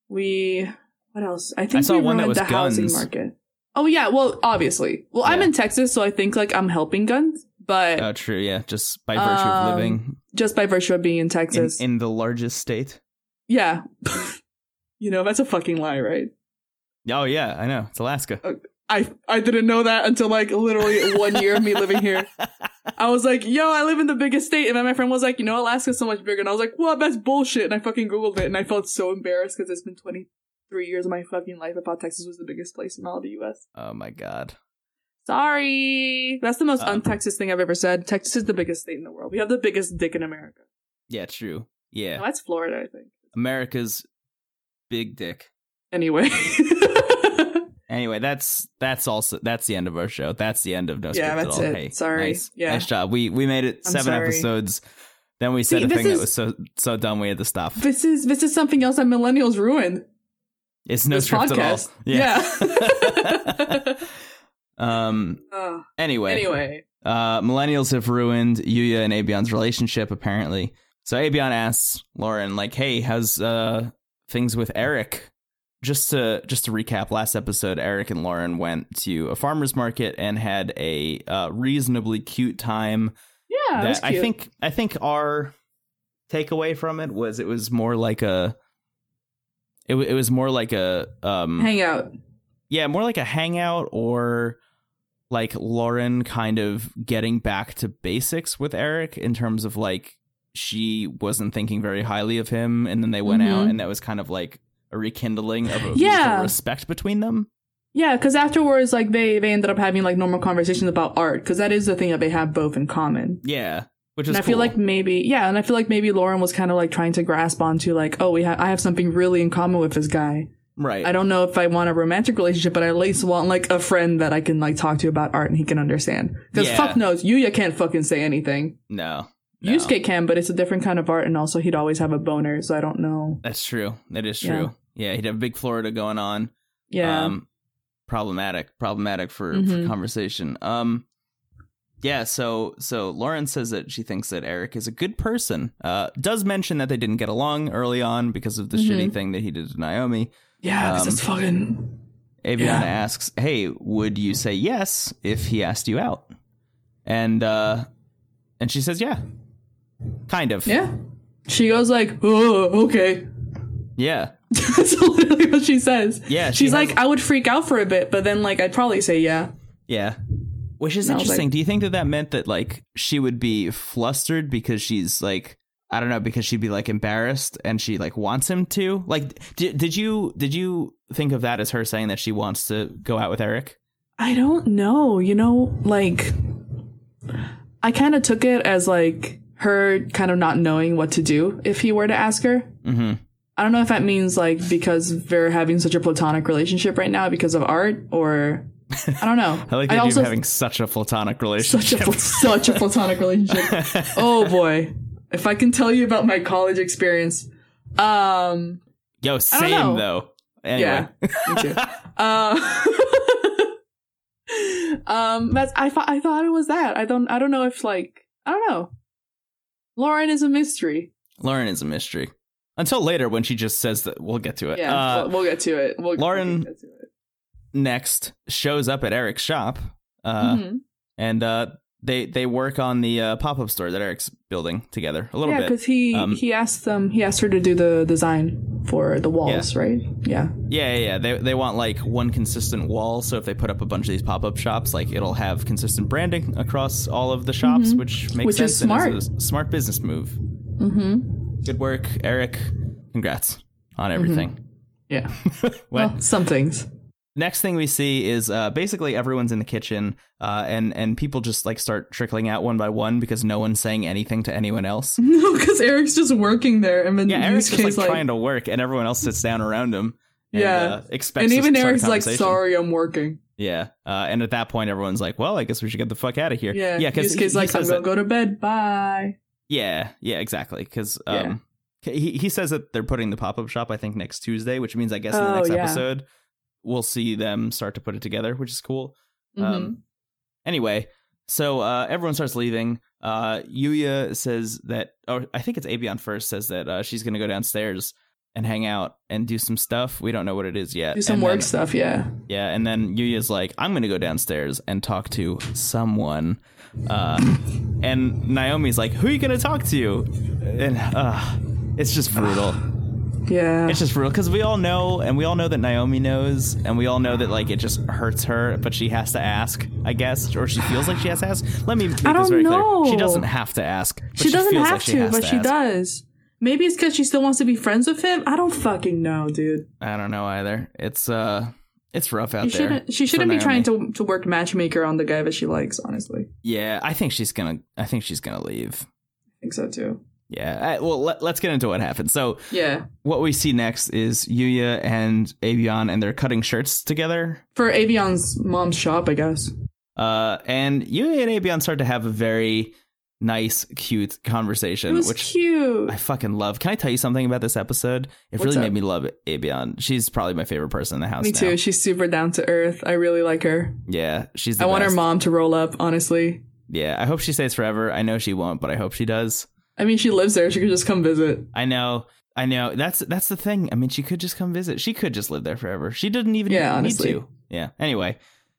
We what else? I think saw we one that ruined was the housing market. Oh yeah, well obviously. Well, I'm in Texas, so I think like I'm helping guns, but Oh, true. Yeah, just by virtue of Um, living just by virtue of being in in, Texas. in the largest state. yeah. *laughs* you know, that's a fucking lie, right? Oh yeah, I know. It's Alaska. I I didn't know that until like literally one year of me living here. *laughs* I was like, yo, I live in the biggest state. And then my friend was like, you know, Alaska's so much bigger. And I was like, well, that's bullshit. And I fucking Googled it and I felt so embarrassed because it's been 23 years of my fucking life. I thought Texas was the biggest place in all of the US. oh my god. Sorry. That's the most Um, un-Texas thing I've ever said. Texas is the biggest state in the world. We have the biggest dick in America. Yeah, true. Yeah, No, that's Florida, I think. America's big dick. Anyway. *laughs* Anyway, that's that's also that's the end of our show. That's the end of No Script Yeah, at All. it. Hey, Sorry. nice, Yeah. nice job. We we made it I'm seven sorry. episodes. Then we said See, a thing that was so so dumb we had to stop. this is this is something else that millennials ruined. It's no this script podcast. at all. Yeah. *laughs* um. Uh, Anyway. anyway. Uh, millennials have ruined Yuya and Avion's relationship, apparently. So Avion asks Lauren, like, "Hey, how's uh things with Eric?" Just to just to recap, last episode, Eric and Lauren went to a farmers market and had a uh, reasonably cute time. Yeah, that I think I think our takeaway from it was it was more like a it, it was more like a um hang out. yeah, more like a hangout or like Lauren kind of getting back to basics with Eric in terms of like she wasn't thinking very highly of him and then they went out Mhm. and that was kind of like a rekindling of a Yeah. respect between them. Yeah, because afterwards, like they they ended up having like normal conversations about art because that is the thing that they have both in common. Yeah. Which is And I feel like maybe yeah, and I feel like maybe Lauren was kind of like trying to grasp onto like oh we have I have something really in common with this guy. right. I don't know if I want a romantic relationship, but I at least want like a friend that I can like talk to about art and he can understand. Because Yeah. fuck knows, Yuya can't fucking say anything. no. no. Yusuke can, but it's a different kind of art, and also he'd always have a boner, so I don't know. That's true. That is true. Yeah, he'd have big Florida going on. Yeah, Um, problematic, problematic for, for Mhm. conversation. Um, yeah. So so Lauren says that she thinks that Eric is a good person. Uh, does mention that they didn't get along early on because of the Mhm. shitty thing that he did to Naomi. yeah, because um, it's fucking Aviana Yeah. asks, "Hey, would you say yes if he asked you out?" And uh, and she says, "Yeah, kind of. yeah. She goes like, oh, okay. yeah, *laughs* That's literally what she says. Yeah, she she's like, I would freak out for a bit, but then like I'd probably say yeah. yeah." Which is And interesting. like- Do you think that that meant that like she would be flustered because she's like I don't know because she'd be like embarrassed and she like wants him to like did, did you did you think of that as her saying that she wants to go out with Eric? I don't know. You know, like I kind of took it as like her kind of not knowing what to do if he were to ask her. Mm-hmm. I don't know if that means like because they're having such a platonic relationship right now because of art or I don't know. *laughs* I like the idea also of having such a platonic relationship. such a such a platonic relationship. *laughs* Oh boy. If I can tell you about my college experience. Um Yo, same though. Anyway. Yeah, me too. *laughs* Uh, um, that's I thought I thought it was that. I don't I don't know if like I don't know. Lauren is a mystery. Lauren is a mystery. Until later when she just says that we'll get to it. Yeah, Uh, we'll, we'll get to it. We'll, Lauren- we'll get to it. Next shows up at Eric's shop. Uh, Mhm. and uh, they they work on the uh, pop up store that Eric's building together a little Yeah, bit. because he Um, he asked them he asked her to do the design for the walls, right? Yeah. Yeah, yeah, yeah. They they want like one consistent wall. So if they put up a bunch of these pop up shops, like it'll have consistent branding across all of the shops, Mhm. which makes Which is sense. and smart. is a smart business move. Mm-hmm. Good work, Eric. Congrats on everything. Yeah. *laughs* What? Well, some things. Next thing we see is uh, basically everyone's in the kitchen, uh, and and people just like start trickling out one by one because no one's saying anything to anyone else. *laughs* No, because Eric's just working there, and then Yeah, Eric's just like, like, trying to work, and everyone else sits down around him. And, Yeah. uh, expects and even Eric's like, "Sorry, I'm working." Yeah, uh, and at that point, everyone's like, "Well, I guess we should get the fuck out of here." Yeah, yeah, because Yusuke's like, "I'm gonna go to bed. Bye." Yeah, yeah, exactly. Because Yeah. um, he he says that they're putting the pop up shop. I think next Tuesday, which means I guess in the Oh, next yeah. episode we'll see them start to put it together, which is cool. Mhm. Um, anyway, so uh, everyone starts leaving. Uh, Yuya says that, or I think it's Avion first says that uh, she's gonna go downstairs and hang out and do some stuff. We don't know what it is yet. Do some And work then- stuff, yeah. yeah, and then Yuya's like, I'm gonna go downstairs and talk to someone. Uh, and Naomi's like, Who are you gonna talk to? And uh, it's just brutal. Yeah. It's just real because we all know, and we all know that Naomi knows, and we all know that like it just hurts her, but she has to ask, I guess, or she feels like she has to ask. Let me make I this very know. clear: she doesn't have to ask. but she doesn't feels have like she to, but she ask. does. Maybe it's because she still wants to be friends with him. I don't fucking know, dude. I don't know either. It's uh, it's rough out She there. shouldn't. She shouldn't be Naomi. trying to to work matchmaker on the guy that she likes. Honestly, Yeah, I think she's gonna. I think she's gonna leave. I think so too. Yeah. Well, let, let's get into what happened. So, Yeah. what we see next is Yuya and Avion, and they're cutting shirts together. For Avion's mom's shop, I guess. Uh, and Yuya and Avion start to have a very nice, cute conversation, was which cute. I fucking love. Can I tell you something about this episode? It What's really up? made me love Avion. She's probably my favorite person in the house. Me now. too. She's super down to earth. I really like her. Yeah, she's. The I want her mom to roll up. Honestly, Yeah, I hope she stays forever. I know she won't, but I hope she does. I mean, she lives there. She could just come visit. I know. I know. That's that's the thing. I mean, she could just come visit. She could just live there forever. She didn't even Yeah, need honestly. to. Yeah. Anyway,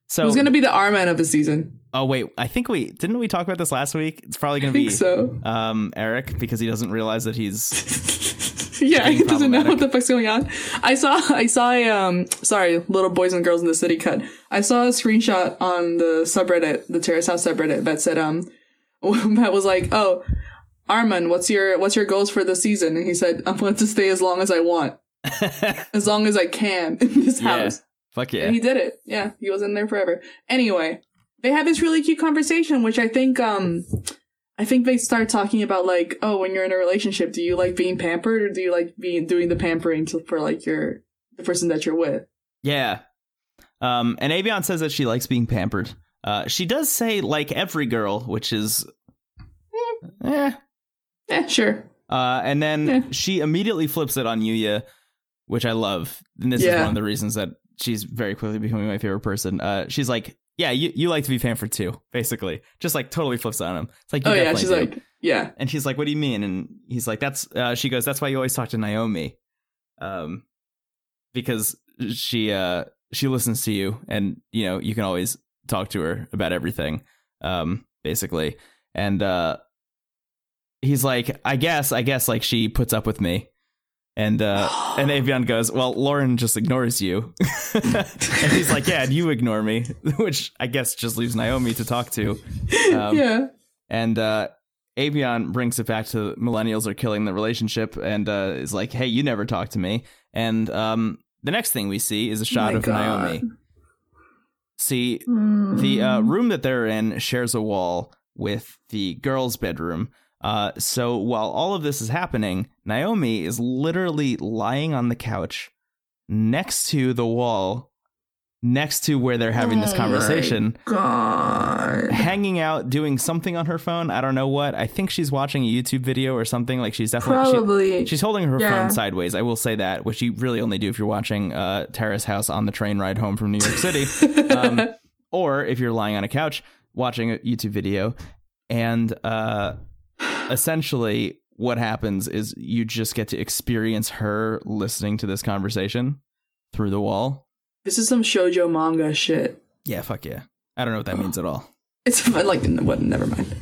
so Who's gonna be the R man of the season? oh wait, I think we didn't we talk about this last week. It's probably gonna be so. um Eric because he doesn't realize that he's *laughs* yeah, he doesn't know what the fuck's going on. I saw, I saw a, um, sorry, little boys and girls in the city cut. I saw a screenshot on the subreddit, the Terrace House subreddit that said, um, *laughs* that was like, oh, Armin, what's your, what's your goals for the season? And he said, I'm going to stay as long as I want, *laughs* as long as I can in this Yeah. house. fuck yeah. And he did it. Yeah, he was in there forever. Anyway, they had this really cute conversation, which I think, um, I think they start talking about like, oh, when you're in a relationship, do you like being pampered or do you like being doing the pampering to, for like your the person that you're with? Yeah. Um, and Avion says that she likes being pampered. Uh, she does say like every girl, which is, eh. Yeah, *laughs* sure. Uh, and then Yeah. she immediately flips it on Yuya, which I love. And this is one of the reasons that she's very quickly becoming my favorite person. Uh, she's like, yeah, you, you like to be pampered too, basically. Just like totally flips it on him. It's like, you oh yeah, she's do. like, yeah, and she's like, what do you mean? And he's like, that's, uh, she goes, that's why you always talk to Naomi. Um, because she, uh, she listens to you and, you know, you can always talk to her about everything, um, basically. And, uh, he's like, I guess, I guess like she puts up with me. And uh, *gasps* and Avion goes, "Well, Lauren just ignores you," *laughs* and he's like, "Yeah, and you ignore me," *laughs* which I guess just leaves Naomi to talk to. Um, yeah. And uh, Avion brings it back to millennials are killing the relationship, and uh, is like, "Hey, you never talk to me." And um, the next thing we see is a shot my of God. Naomi. See, the uh, Mm. room that they're in shares a wall with the girls' bedroom. Uh, so while all of this is happening, Naomi is literally lying on the couch next to the wall, next to where they're having this Oh conversation, God. hanging out, doing something on her phone. I don't know what. I think she's watching a YouTube video or something. Like she's definitely she- Probably. She's holding her Yeah. phone sideways. I will say that, which you really only do if you're watching uh, Terrace House on the train ride home from New York City, *laughs* um, or if you're lying on a couch watching a YouTube video. And uh, essentially, what happens is you just get to experience her listening to this conversation through the wall. this is some shoujo manga shit. Yeah, fuck yeah. I don't know what that means at all. *gasps* It's like what? Never mind.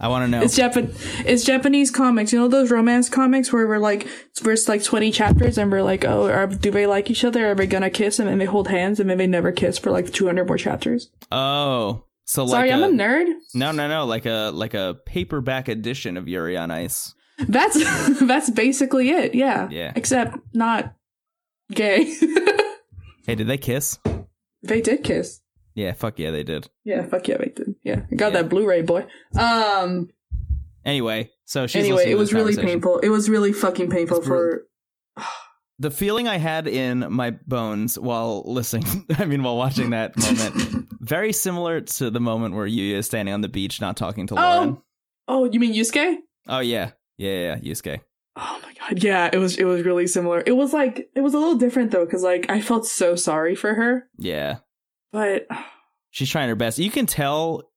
I want to know. It's Japan. It's Japanese comics. You know those romance comics where we're like, first like twenty chapters, and we're like, oh, are, do they like each other? Are they gonna kiss? And then they hold hands, and then they never kiss for like two hundred more chapters. oh, so like Sorry, i I'm a nerd. no, no, no, like a like a paperback edition of Yuri on Ice. That's *laughs* that's basically it. Yeah. Yeah. Except not gay. *laughs* Hey, did they kiss? they did kiss. Yeah, fuck yeah, they did. Yeah. Fuck yeah, they did. Yeah. I got Yeah. that Blu-ray, boy. Um. Anyway, so she's anyway, it was really painful. It was really fucking painful It's for. The feeling I had in my bones while listening, *laughs* I mean, while watching that moment, *laughs* very similar to the moment where Yuya is standing on the beach not talking to oh. Lauren. Oh, you mean Yusuke? Oh, yeah. Yeah, yeah, yeah, Yusuke. Oh my god, yeah, it was it was really similar. It was like it was a little different though, because like I felt so sorry for her, Yeah. but She's trying her best. You can tell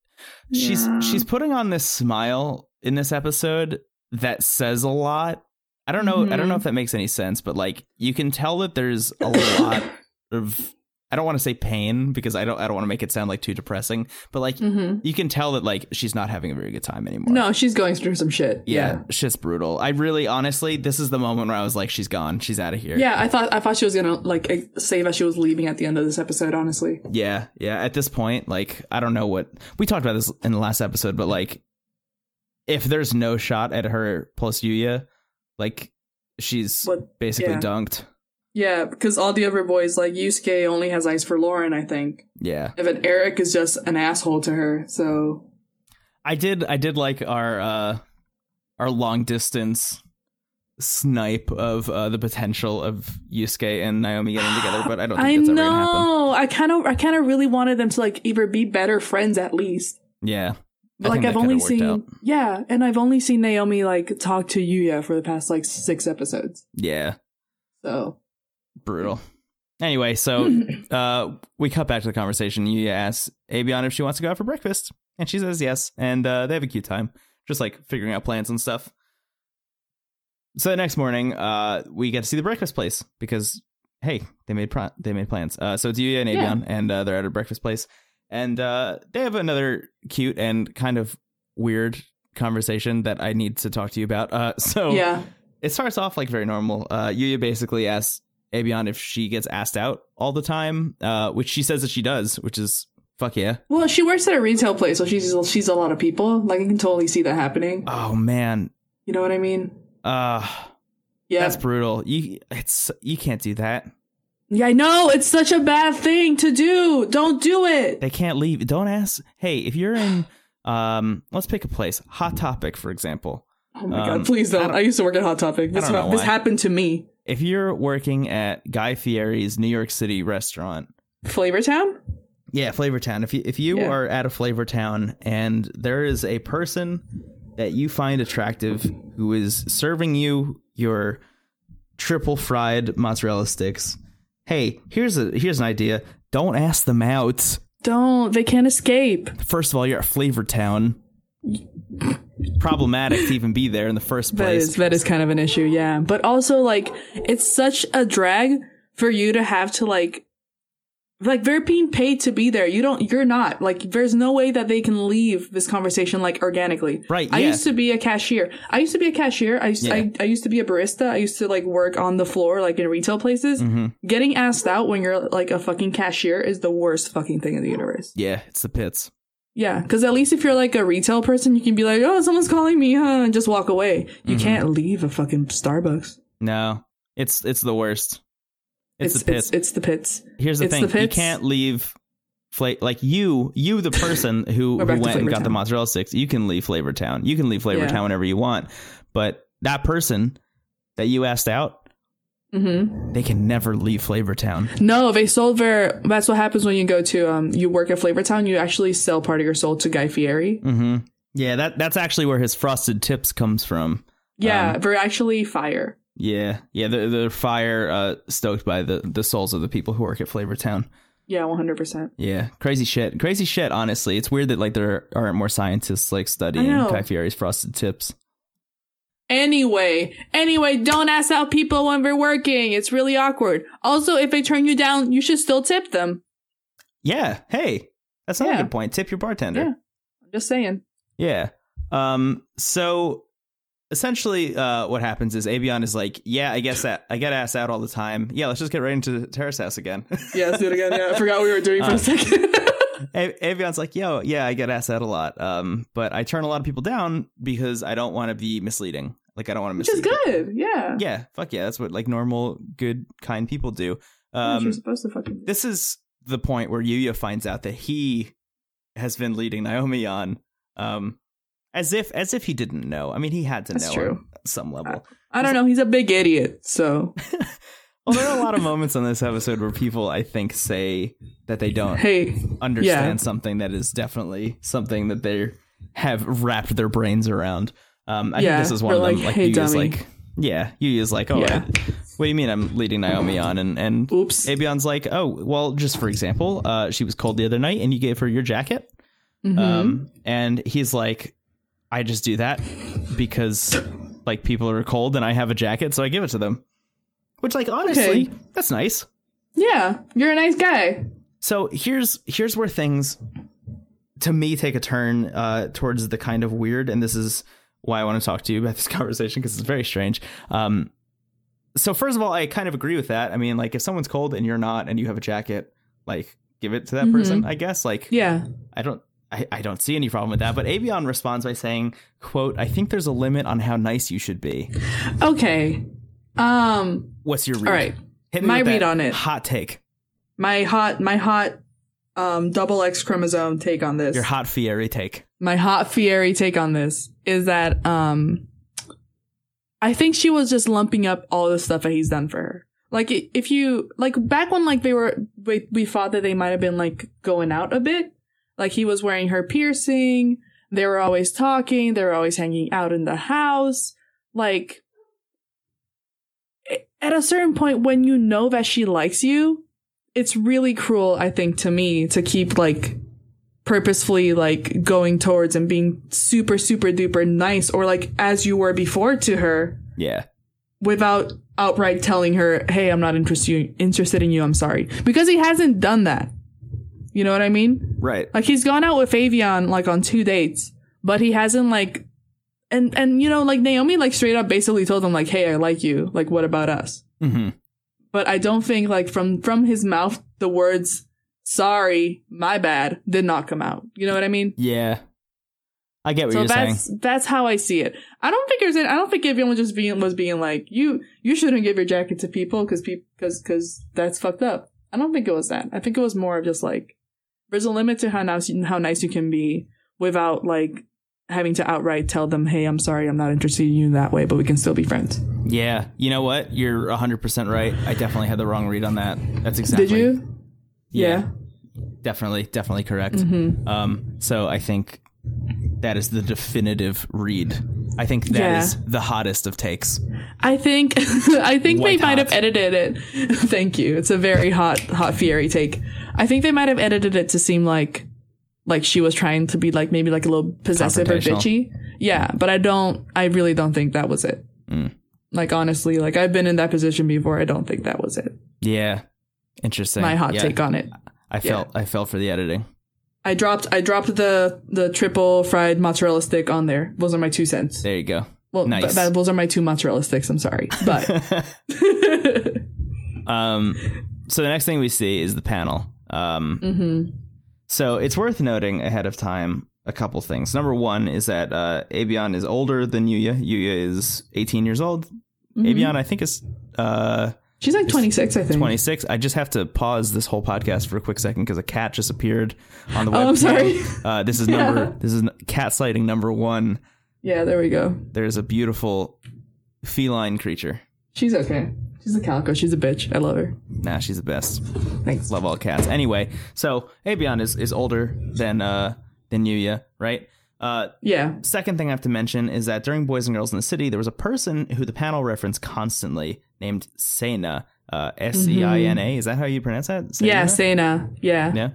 she's Yeah. she's putting on this smile in this episode that says a lot. I don't know. I don't know if that makes any sense, but like you can tell that there's a lot *coughs* of. I don't want to say pain because I don't. I don't want to make it sound like too depressing, but like mhm. you can tell that like she's not having a very good time anymore. no, she's going through some shit. Yeah, shit's brutal. I really, honestly, this is the moment where I was like, she's gone. She's out of here. yeah, yeah. I thought I thought she was gonna like save say that she was leaving at the end of this episode. Honestly, Yeah, yeah. At this point, like, I don't know what we talked about this in the last episode, but like, if there's no shot at her plus Yuya, like, she's What- basically yeah. dunked. yeah, because all the other boys like Yusuke only has eyes for Lauren. I think, Yeah, and then Eric is just an asshole to her. So I did. I did like our uh our long distance snipe of uh, the potential of Yusuke and Naomi getting together, but I don't think I that's ever gonna happen. know. I kind of I kind of really wanted them to like either be better friends at least. Yeah, But I like I've only seen out. yeah, and I've only seen Naomi like talk to Yuya for the past like six episodes. yeah. So brutal. Anyway, so *clears throat* uh, we cut back to the conversation. Yuya asks Avion if she wants to go out for breakfast, and she says yes, and uh, they have a cute time, just like figuring out plans and stuff. So the next morning, uh, we get to see the breakfast place because hey, they made pro- they made plans. Uh, so it's Yuya and Yeah. And uh, they're at a breakfast place, and uh, they have another cute and kind of weird conversation that I need to talk to you about. Uh, so yeah, it starts off like very normal. Uh, Yuya basically asks Avion if she gets asked out all the time, uh, which she says that she does, which is fuck yeah. well, she works at a retail place, so she's she's a lot of people. Like I can totally see that happening. Oh man, You know what I mean? uh, Yeah, that's brutal. You it's you can't do that. Yeah. I know it's such a bad thing to do. Don't do it. They can't leave. Don't ask. Hey, if you're in, um, let's pick a place. Hot Topic, for example. Oh my Um, god, please don't. don't- I, used to work at Hot Topic. This know this happened to me. If you're working at Guy Fieri's New York City restaurant, Flavor Town. Yeah, Flavor Town. If you if you Yeah. are at a Flavor Town and there is a person that you find attractive who is serving you your triple fried mozzarella sticks, hey, here's a here's an idea. Don't ask them out. Don't. They can't escape. First of all, you're at Flavor Town. Problematic to even be there in the first place. is that is kind of an issue, yeah. But also like it's such a drag for you to have to like like they're being paid to be there. You don't you're not. Like there's no way that they can leave this conversation like organically. Right, I yeah. used to be a cashier. I used to be a cashier. I used, Yeah. I, I used to be a barista. I used to like work on the floor like in retail places. hmm Getting asked out when you're like a fucking cashier is the worst fucking thing in the universe. Yeah, it's the pits. Yeah, because at least if you're like a retail person, you can be like, "Oh, someone's calling me," huh, and just walk away. You Mhm. can't leave a fucking Starbucks. No, it's it's the worst. It's, It's the pits. it's, it's the pits. Here's the it's thing: the you can't leave. Fla- like you, you the *laughs* person who, who went and got the mozzarella sticks. You can leave Flavor Town. You can leave Flavor Yeah. Town whenever you want. But that person that you asked out, hmm they can never leave Flavor Town. No, they sold their. That's what happens when you go to um. You work at Flavor Town. You actually sell part of your soul to Guy Fieri. hmm Yeah, that that's actually where his frosted tips comes from. Yeah, Um, they're actually fire. Yeah, yeah, they're, they're fire uh, stoked by the the souls of the people who work at Flavor Town. Yeah, one hundred percent. Yeah, crazy shit, crazy shit. Honestly, it's weird that like there aren't more scientists like studying. Guy Fieri's frosted tips. Anyway, anyway, don't ask out people when they're working. It's really awkward. Also, if they turn you down, you should still tip them. Yeah, hey, that's not a good point. Tip your bartender. Yeah. I'm just saying. Yeah. Um. So essentially, uh, what happens is Avion is like, yeah, I guess that I get asked out all the time. Yeah, let's just get right into the Terrace House again. Yeah, let's do it again. Yeah, I forgot what we were doing for Uh, a second. A- Avion's like, yo, yeah, I get asked out a lot. Um, but I turn a lot of people down because I don't want to be misleading. Like I don't want to Which is good. Yeah. Yeah, fuck yeah, that's what like normal, good, kind people do. What you're Um, supposed to fucking do. this is the point where Yuya finds out that he has been leading Naomi on, um, as if as if he didn't know. I mean, he had to That's know true. some level. I don't know. He's a big idiot. So, *laughs* Well, there are a lot of moments on this episode where people, I think, say that they don't hey, understand something that is definitely something that they have wrapped their brains around. Um, I Yeah, think this is one of them. like, Like, "Hey, Yuya's dummy." like, yeah, Yuya's like, oh, Yeah. I- what do you mean I'm leading Naomi on? And and oops. Avion's like, oh, well, just for example, uh, she was cold the other night and you gave her your jacket. Mhm. Um, and he's like, I just do that because like people are cold and I have a jacket, so I give it to them. Which, like, honestly, Okay. that's nice. yeah, you're a nice guy. So here's here's where things to me take a turn uh, towards the kind of weird, and this is why I want to talk to you about this *laughs* conversation because it's very strange. Um, so first of all, I kind of agree with that. I mean, like if someone's cold and you're not, and you have a jacket, like give it to that Mhm. person. I guess. Like Yeah. I don't. I, I don't see any problem with that. But Avion responds by saying, quote, I think there's a limit on how nice you should be. Okay. Um, What's your read? all right. Hit me My with read on it. Hot take. My hot, my hot, um, double X chromosome take on this. Your hot Fieri take. my hot Fieri take on this is that, um, I think she was just lumping up all the stuff that he's done for her. Like, if you, like, back when, like, they were, we, we thought that they might have been, like, going out a bit. Like, he was wearing her piercing. They were always talking. They were always hanging out in the house. Like, at a certain point, when you know that she likes you, it's really cruel, I think, to me to keep, like, purposefully like going towards and being super super duper nice or like as you were before to her Yeah. without outright telling her hey i'm not interested interested in you i'm sorry because he hasn't done that you know what i mean Right. like he's gone out with avion like on two dates but he hasn't like and and you know like naomi like straight up basically told him like hey i like you like what about us hmm but i don't think like from from his mouth the words sorry my bad did not come out you know what i mean Yeah. I get what so you're saying. that's that's how I see it. I don't think there's. any- I don't think everyone was just being was being like you. You shouldn't give your jacket to people because because because that's fucked up. I don't think it was that. I think it was more of just like there's a limit to how nice you- how nice you can be without like having to outright tell them, hey, I'm sorry, I'm not interested in you in that way, but we can still be friends. Yeah. You know what? You're 100% right. I definitely had the wrong read on that. That's exactly. Did you? Yeah. Definitely, definitely correct. Mm-hmm. Um, so I think that is the definitive read. I think that is Yeah. the hottest of takes. I think *laughs* I think White they might have edited it. *laughs* Thank you. It's a very hot hot Fieri take. I think they might have edited it to seem like like she was trying to be like maybe like a little possessive or bitchy. Yeah, but I don't I really don't think that was it. Mm. Like honestly, like I've been in that position before. I don't think that was it. Yeah. Interesting. My hot Yeah, take on it. I felt I fell for the editing. I dropped I dropped the the triple fried mozzarella stick on there. Those are my two cents. There you go. Well, Nice. th- that, those are my two mozzarella sticks. I'm sorry, but *laughs* *laughs* um, so the next thing we see is the panel. Um, Mhm. So it's worth noting ahead of time a couple things. Number one is that uh, Avion is older than Yuya. Yuya is 18 years old. Mhm. Avion, I think, is uh, she's like 26. I think. 26. I just have to pause this whole podcast for a quick second because a cat just appeared on the webcam. Oh, I'm sorry. Uh, this is number. *laughs* This is cat sighting number one. Yeah, there we go. There's a beautiful feline creature. She's okay. She's a calico. She's a bitch. I love her. Nah, she's the best. Thanks. Love all cats. Anyway, so Avion is, is older than uh than Yuya, right? Uh, Yeah. second thing I have to mention is that during Boys and Girls in the City, there was a person who the panel referenced constantly named Seina. Uh, S E I N A. Is that how you pronounce that? Seina? Yeah, Seina. Yeah. Yeah.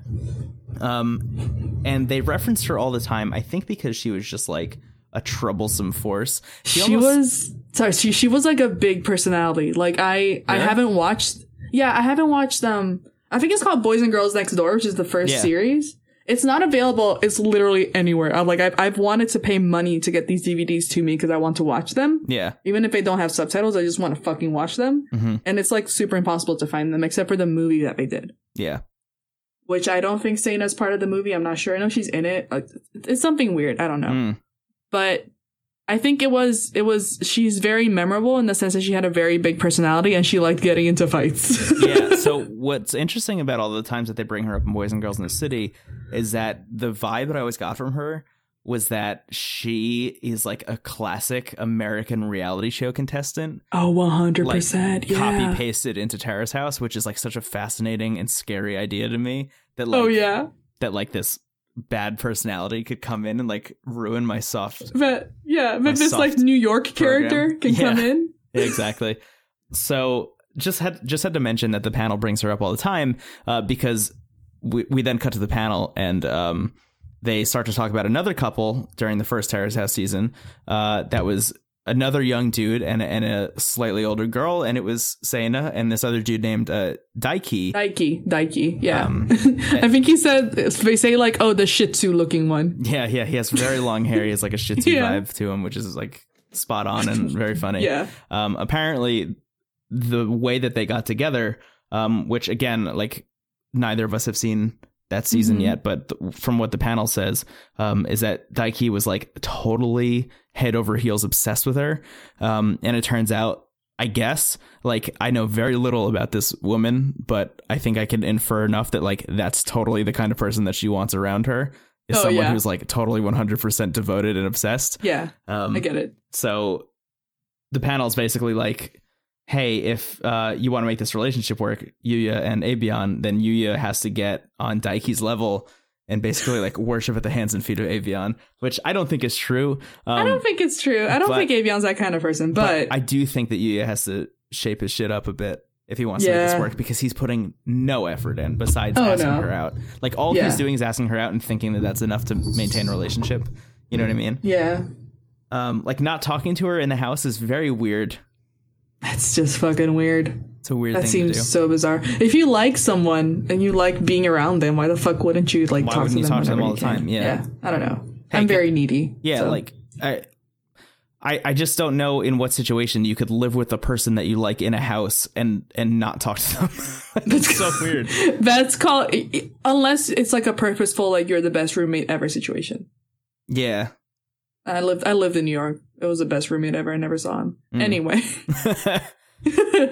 Um, and they referenced her all the time. I think because she was just like a troublesome force. She, almost- was sorry. She she was like a big personality. Like I I haven't watched. Yeah, I haven't watched. Um, I think it's called Boys and Girls Next Door, which is the first Yeah. series. It's not available. It's literally anywhere. I'm like I've I've wanted to pay money to get these DVDs to me because I want to watch them. Yeah. Even if they don't have subtitles, I just want to fucking watch them. hmm And it's like super impossible to find them except for the movie that they did. Yeah. Which I don't think Seina's part of the movie. I'm not sure. I know she's in it. Like, It's something weird. I don't know. Mm. but I think it was it was she's very memorable in the sense that she had a very big personality and she liked getting into fights. *laughs* yeah. So what's interesting about all the times that they bring her up in Boys and Girls in the City is that the vibe that I always got from her was that she is like a classic American reality show contestant, oh, 100%. like yeah. copy pasted into Terrace House, which is like such a fascinating and scary idea to me. That oh, like oh yeah. that like this bad personality could come in and like ruin my soft But yeah, but this like New York character program. can come in. *laughs* exactly. So just had just had to mention that the panel brings her up all the time uh, because we we then cut to the panel and um, they start to talk about another couple during the first Terrace House season. Uh, that was another young dude and and a slightly older girl, and it was Seina and this other dude named uh, Daiki. Daiki, Daiki, yeah. Um, *laughs* I think he said they say like, oh, the Shih Tzu looking one. Yeah, yeah, he has very long hair. He has like a Shih Tzu Yeah. vibe to him, which is like spot on and *laughs* very funny. Yeah, Um, apparently, the way that they got together, um, which again, like neither of us have seen that season Mhm. yet, but th- from what the panel says, um, is that Daiki was like totally head over heels obsessed with her. Um, and it turns out, I guess, like I know very little about this woman, but I think I can infer enough that like that's totally the kind of person that she wants around her. Is Oh, someone yeah. who's like totally 100% devoted and obsessed. yeah, Um, I get it. so the panel is basically like, hey, if uh, you want to make this relationship work, Yuya and Avion, then Yuya has to get on Daiki's level and basically like worship at the hands and feet of Avion, which I don't think is true. Um, I don't think it's true. I don't but- think Avion's that kind of person, but, I do think that Yuya has to shape his shit up a bit if he wants to make this work because he's putting no effort in besides Oh, asking no. her out. Like all Yeah. he's doing is asking her out and thinking that that's enough to maintain a relationship. You know what I mean? yeah, Um, like not talking to her in the house is very weird. That's just fucking weird. It's a weird That thing to do. seems so bizarre. If you like someone and you like being around them, why the fuck wouldn't you like Why talk to you them talk to them all the time? Yeah. yeah. I don't know. Hey, I'm very needy. Yeah, so- like I, I, I just don't know in what situation you could live with a person that you like in a house and and not talk to them. *laughs* That's so *laughs* weird. that's called unless it's like a purposeful like you're the best roommate ever situation. Yeah. I lived I lived in New York. It was the best roommate ever. I never saw him. Mm. Anyway.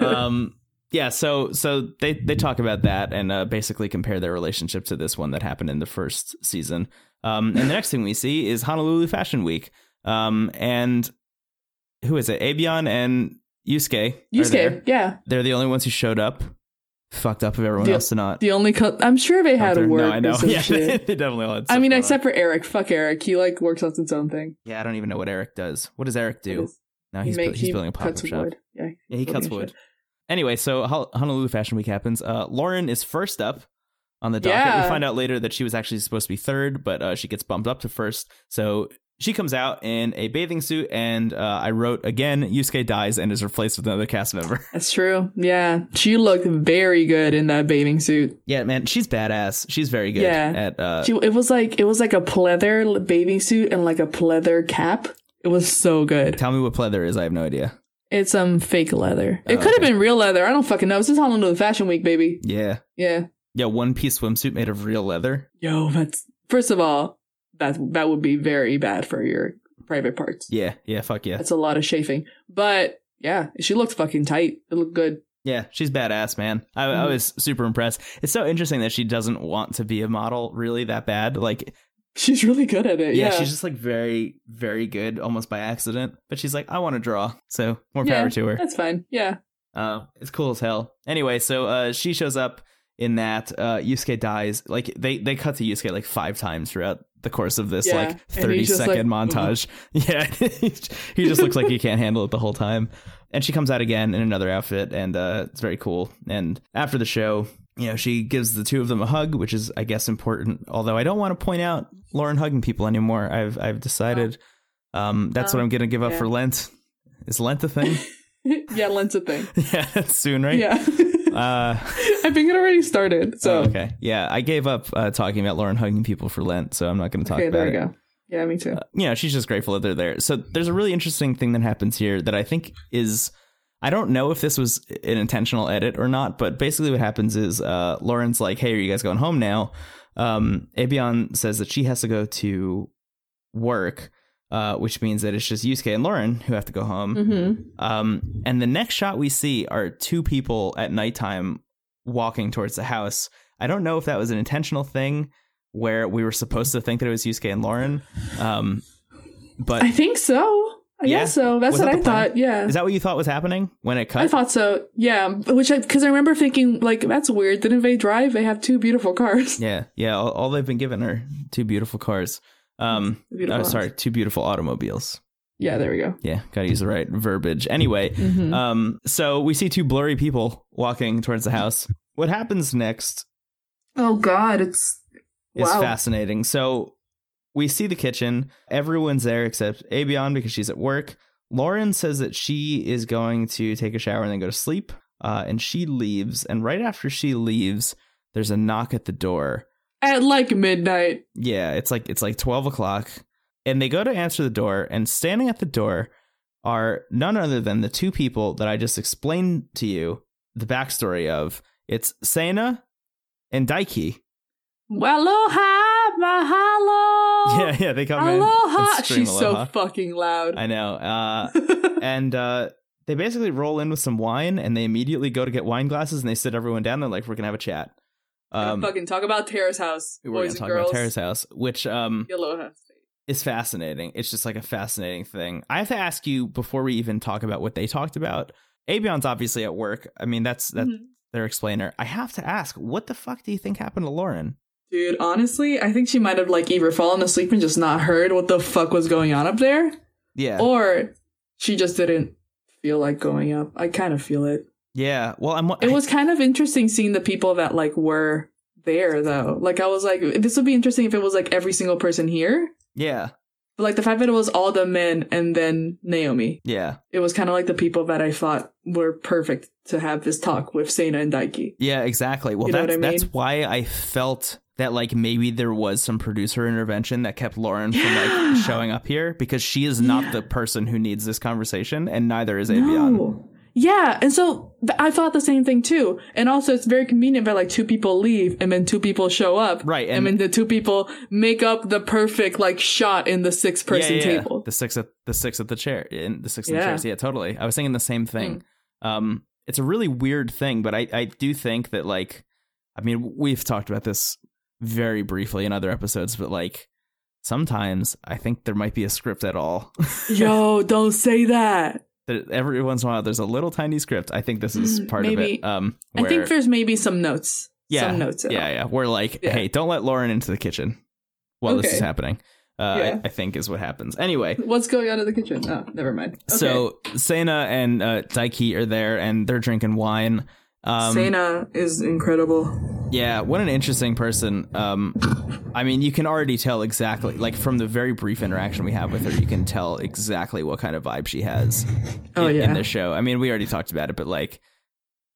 *laughs* um. Yeah. So so they they talk about that and uh, basically compare their relationship to this one that happened in the first season. Um. And the next thing we see is Honolulu Fashion Week. Um. And who is it? Avion and Yusuke. Yusuke, yeah. They're the only ones who showed up. Fucked up of everyone The- else to not. The only co- I'm sure they had a word. No, I know. *laughs* Yeah, shit. they definitely all had I mean, on. except for Eric. Fuck Eric. He like works on his own thing. yeah, I don't even know what Eric does. What does Eric do? No, He he's, make- bu- he's he building a pop-up shop. wood. Yeah, Yeah, he cuts wood. shop. Anyway, so Honolulu Fashion Week happens. Uh, Lauren is first up on the docket. Yeah. We find out later that she was actually supposed to be third, but uh, she gets bumped up to first. So she comes out in a bathing suit, and uh, I wrote again, Yusuke dies and is replaced with another cast member. *laughs* That's true. Yeah. She looked very good in that bathing suit. yeah, man, she's badass. She's very good Yeah. at. Uh, She, it was like it was like a pleather bathing suit and like a pleather cap. It was so good. tell me what pleather is. I have no idea. It's um fake leather. It Oh, could have okay. been real leather. I don't fucking know. This is Honolulu Fashion Week, baby. Yeah, Yeah. yeah, one piece swimsuit made of real leather. Yo, that's first of all, that that would be very bad for your private parts. Yeah, yeah, fuck yeah, That's a lot of chafing. But yeah, she looked fucking tight. It looked good. yeah. She's badass, man. I, I Mhm. was super impressed. It's so interesting that she doesn't want to be a model really that bad. Like, She's really good at it. yeah, Yeah. she's just like very, very good, almost by accident. But she's like, I want to draw, so more Yeah, power to her. That's fine. Yeah. Uh, it's cool as hell. Anyway, so uh, she shows up in that uh, Yusuke dies. Like they they cut to Yusuke like five times throughout the course of this Yeah, like and thirty he's just second like, montage. *laughs* Yeah, he just looks like he can't handle it the whole time. And she comes out again in another outfit, and uh, it's very cool. And after the show, you know, she gives the two of them a hug, which is, I guess, important. Although I don't want to point out Lauren hugging people anymore. I've I've decided um, that's what Oh, I'm gonna give up yeah. for Lent. Is Lent a thing? *laughs* yeah, Lent's a thing. *laughs* yeah, soon, right? Yeah. Uh, *laughs* I think it already started. So oh, okay. Yeah, I gave up uh, talking about Lauren hugging people for Lent, so I'm not going to talk okay, about there it. we go. Yeah, me too. You know, she's just grateful that they're there. So there's a really interesting thing that happens here that I think is. I don't know if this was an intentional edit or not, but basically what happens is uh, Lauren's like, "Hey, are you guys going home now?" Um, Avion says that she has to go to work, uh, which means that it's just Yusuke and Lauren who have to go home. hmm Um, and the next shot we see are two people at nighttime walking towards the house. I don't know if that was an intentional thing where we were supposed to think that it was Yusuke and Lauren. Um, but I think so. I Yeah? guess so. That's Was what that I plan? thought. Yeah. is that what you thought was happening when it cut? I thought so. Yeah. Which I, because I remember thinking, like, that's weird. Didn't they drive? They have two beautiful cars. yeah, yeah. All, all they've been given are two beautiful cars. Um, Beautiful oh, sorry, two beautiful automobiles. Yeah, there we go. Yeah, gotta use the right verbiage. Anyway, Mhm. um, so we see two blurry people walking towards the house. What happens next oh, God. It's. it's Wow. fascinating. So we see the kitchen. Everyone's there except Avion because she's at work. Lauren says that she is going to take a shower and then go to sleep. Uh, and she leaves. And right after she leaves, there's a knock at the door. At like midnight. Yeah, it's like it's like twelve o'clock, and they go to answer the door. And standing at the door are none other than the two people that I just explained to you the backstory of. It's Sana and Daiki. Aloha, mahalo. *laughs* Yeah, yeah, they come in. Aloha. scream She's so fucking loud. I know. Uh, *laughs* and uh, they basically roll in with some wine, and they immediately go to get wine glasses, and they sit everyone down. They're like, "We're gonna have a chat." Um, fucking talk about Terrace House, we're boys gonna and talk girls. about Terrace House, which um, Aloha. Is fascinating. It's just like a fascinating thing. I have to ask you before we even talk about what they talked about. Avion's obviously at work. I mean, that's that's Mhm. their explainer. I have to ask, what the fuck do you think happened to Lauren? Dude, honestly, I think she might have like either fallen asleep and just not heard what the fuck was going on up there, Yeah, or she just didn't feel like going up. I kind of feel it. yeah. Well, I'm. It was kind of interesting seeing the people that like were there though. Like I was like, this would be interesting if it was like every single person here. Yeah, But like the fact that it was all the men and then Naomi. yeah. It was kind of like the people that I thought were perfect to have this talk with Sana and Daiki. Yeah, exactly. Well, You know that's what I that's why I felt that like maybe there was some producer intervention that kept Lauren from like *gasps* showing up here because she is not Yeah. the person who needs this conversation, and neither is Avion. No. Yeah, and so th- I thought the same thing too. And also, it's very convenient that like two people leave and then two people show up, Right, And, and- then the two people make up the perfect like shot in the six person yeah, yeah, yeah. table. The six at the six at the chair in the six the Yeah. chairs. Yeah, totally. I was thinking the same thing. Hmm. Um, it's a really weird thing, but I I do think that like, I mean, we've talked about this very briefly in other episodes, but like. Sometimes I think there might be a script at all. *laughs* Yo, don't say that. There- every once in a while there's a little tiny script i think this is Mm, part of it um I think there's maybe some notes. yeah Some notes. yeah it. yeah we're like Yeah. hey don't let lauren into the kitchen while this is happening uh Yeah. I, I think is what happens anyway What's going on in the kitchen? Oh, never mind. Okay. so Sana and uh, Daiki are there and they're drinking wine Um, Sana is incredible. Yeah, what an interesting person. Um, I mean, you can already tell exactly, like from the very brief interaction we have with her, you can tell exactly what kind of vibe she has. Oh, in, yeah. in the show. I mean, we already talked about it, but like,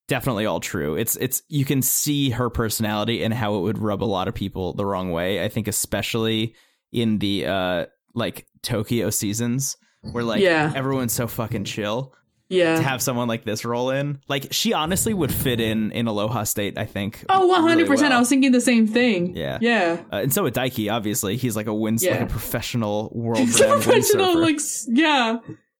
definitely all true. It's it's you can see her personality and how it would rub a lot of people the wrong way. I think especially in the uh like Tokyo seasons where like Yeah. everyone's so fucking chill Yeah. to have someone like this roll in. Like she honestly would fit in in Aloha State, I think. oh, 100%. really well. I was thinking the same thing. Yeah. Yeah. Uh, and so with Daiki, obviously. He's like a wind, like a professional world He's a renowned professional, like, yeah.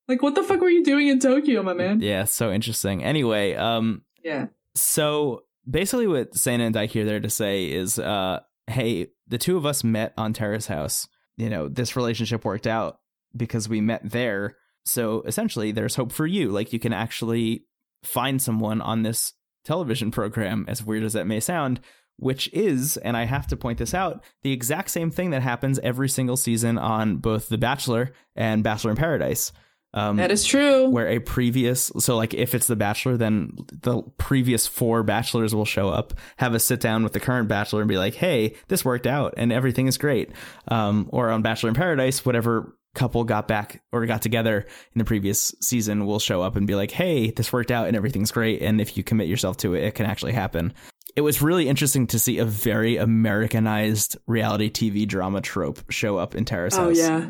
Like, what the fuck were you doing in Tokyo, my man? yeah, so interesting. Anyway, um, Yeah. so basically what Sana and Daiki are there to say is, uh, hey, the two of us met on Terrace House. You know, this relationship worked out because we met there. So essentially, there's hope for you. Like, you can actually find someone on this television program, as weird as that may sound, which is, and I have to point this out, the exact same thing that happens every single season on both The Bachelor and Bachelor in Paradise. Um, That is true. where a previous so like if it's the bachelor then the previous four bachelors will show up have a sit down with the current bachelor and be like hey this worked out and everything is great um, or on bachelor in paradise whatever couple got back or got together in the previous season will show up and be like hey this worked out and everything's great and if you commit yourself to it it can actually happen it was really interesting to see a very americanized reality tv drama trope show up in terrace oh, house yeah.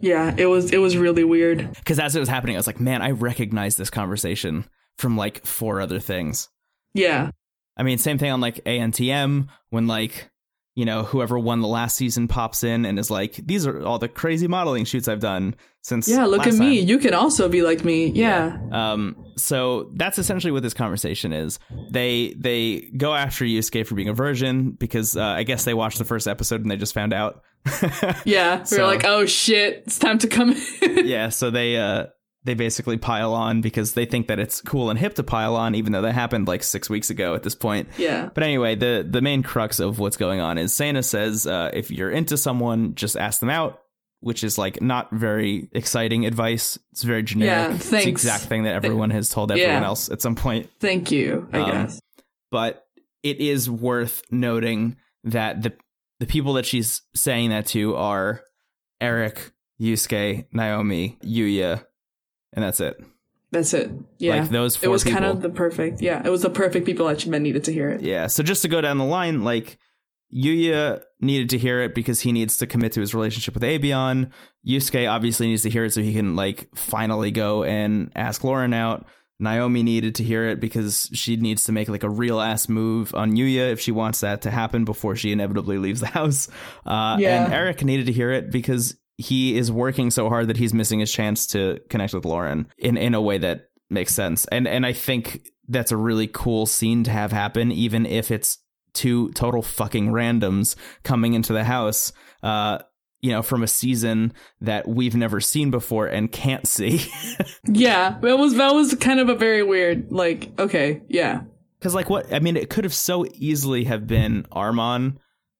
Yeah, it was it was really weird. because as it was happening, I was like, man, I recognize this conversation from like four other things. Yeah. I mean, same thing on like ANTM when like, you know, whoever won the last season pops in and is like, these are all the crazy modeling shoots I've done since. Yeah, look at me. time." You can also be like me. Yeah. Um, so that's essentially what this conversation is. They they go after Yusuke for being a virgin because uh, I guess they watched the first episode and they just found out. *laughs* Yeah. We So- like, oh shit, it's time to come in. yeah, so they uh they basically pile on because they think that it's cool and hip to pile on, even though that happened like six weeks ago at this point. yeah. But anyway, the the main crux of what's going on is Seina says uh, if you're into someone, just ask them out, which is like not very exciting advice. It's very generic. Yeah, It's the thanks. exact thing that everyone has told everyone Yeah. else at some point. Thank you, I Um, guess. But it is worth noting that the the people that she's saying that to are Eric, Yusuke, Naomi, Yuya, and that's it. That's it. Yeah. Like those four it was people. kind of the perfect, yeah. It was the perfect people that men needed to hear it. Yeah. So just to go down the line, like Yuya needed to hear it because he needs to commit to his relationship with Avion. Yusuke obviously needs to hear it so he can like finally go and ask Lauren out. Naomi needed to hear it because she needs to make like a real ass move on Yuya if she wants that to happen before she inevitably leaves the house. Uh, Yeah. And Eric needed to hear it because he is working so hard that he's missing his chance to connect with Lauren in, in a way that makes sense. And and I think that's a really cool scene to have happen, even if it's two total fucking randoms coming into the house. Uh, you know, from a season that we've never seen before and can't see. *laughs* Yeah. That was that was kind of a very weird, like, okay, yeah. Because, like, what I mean, it could have so easily have been Armon.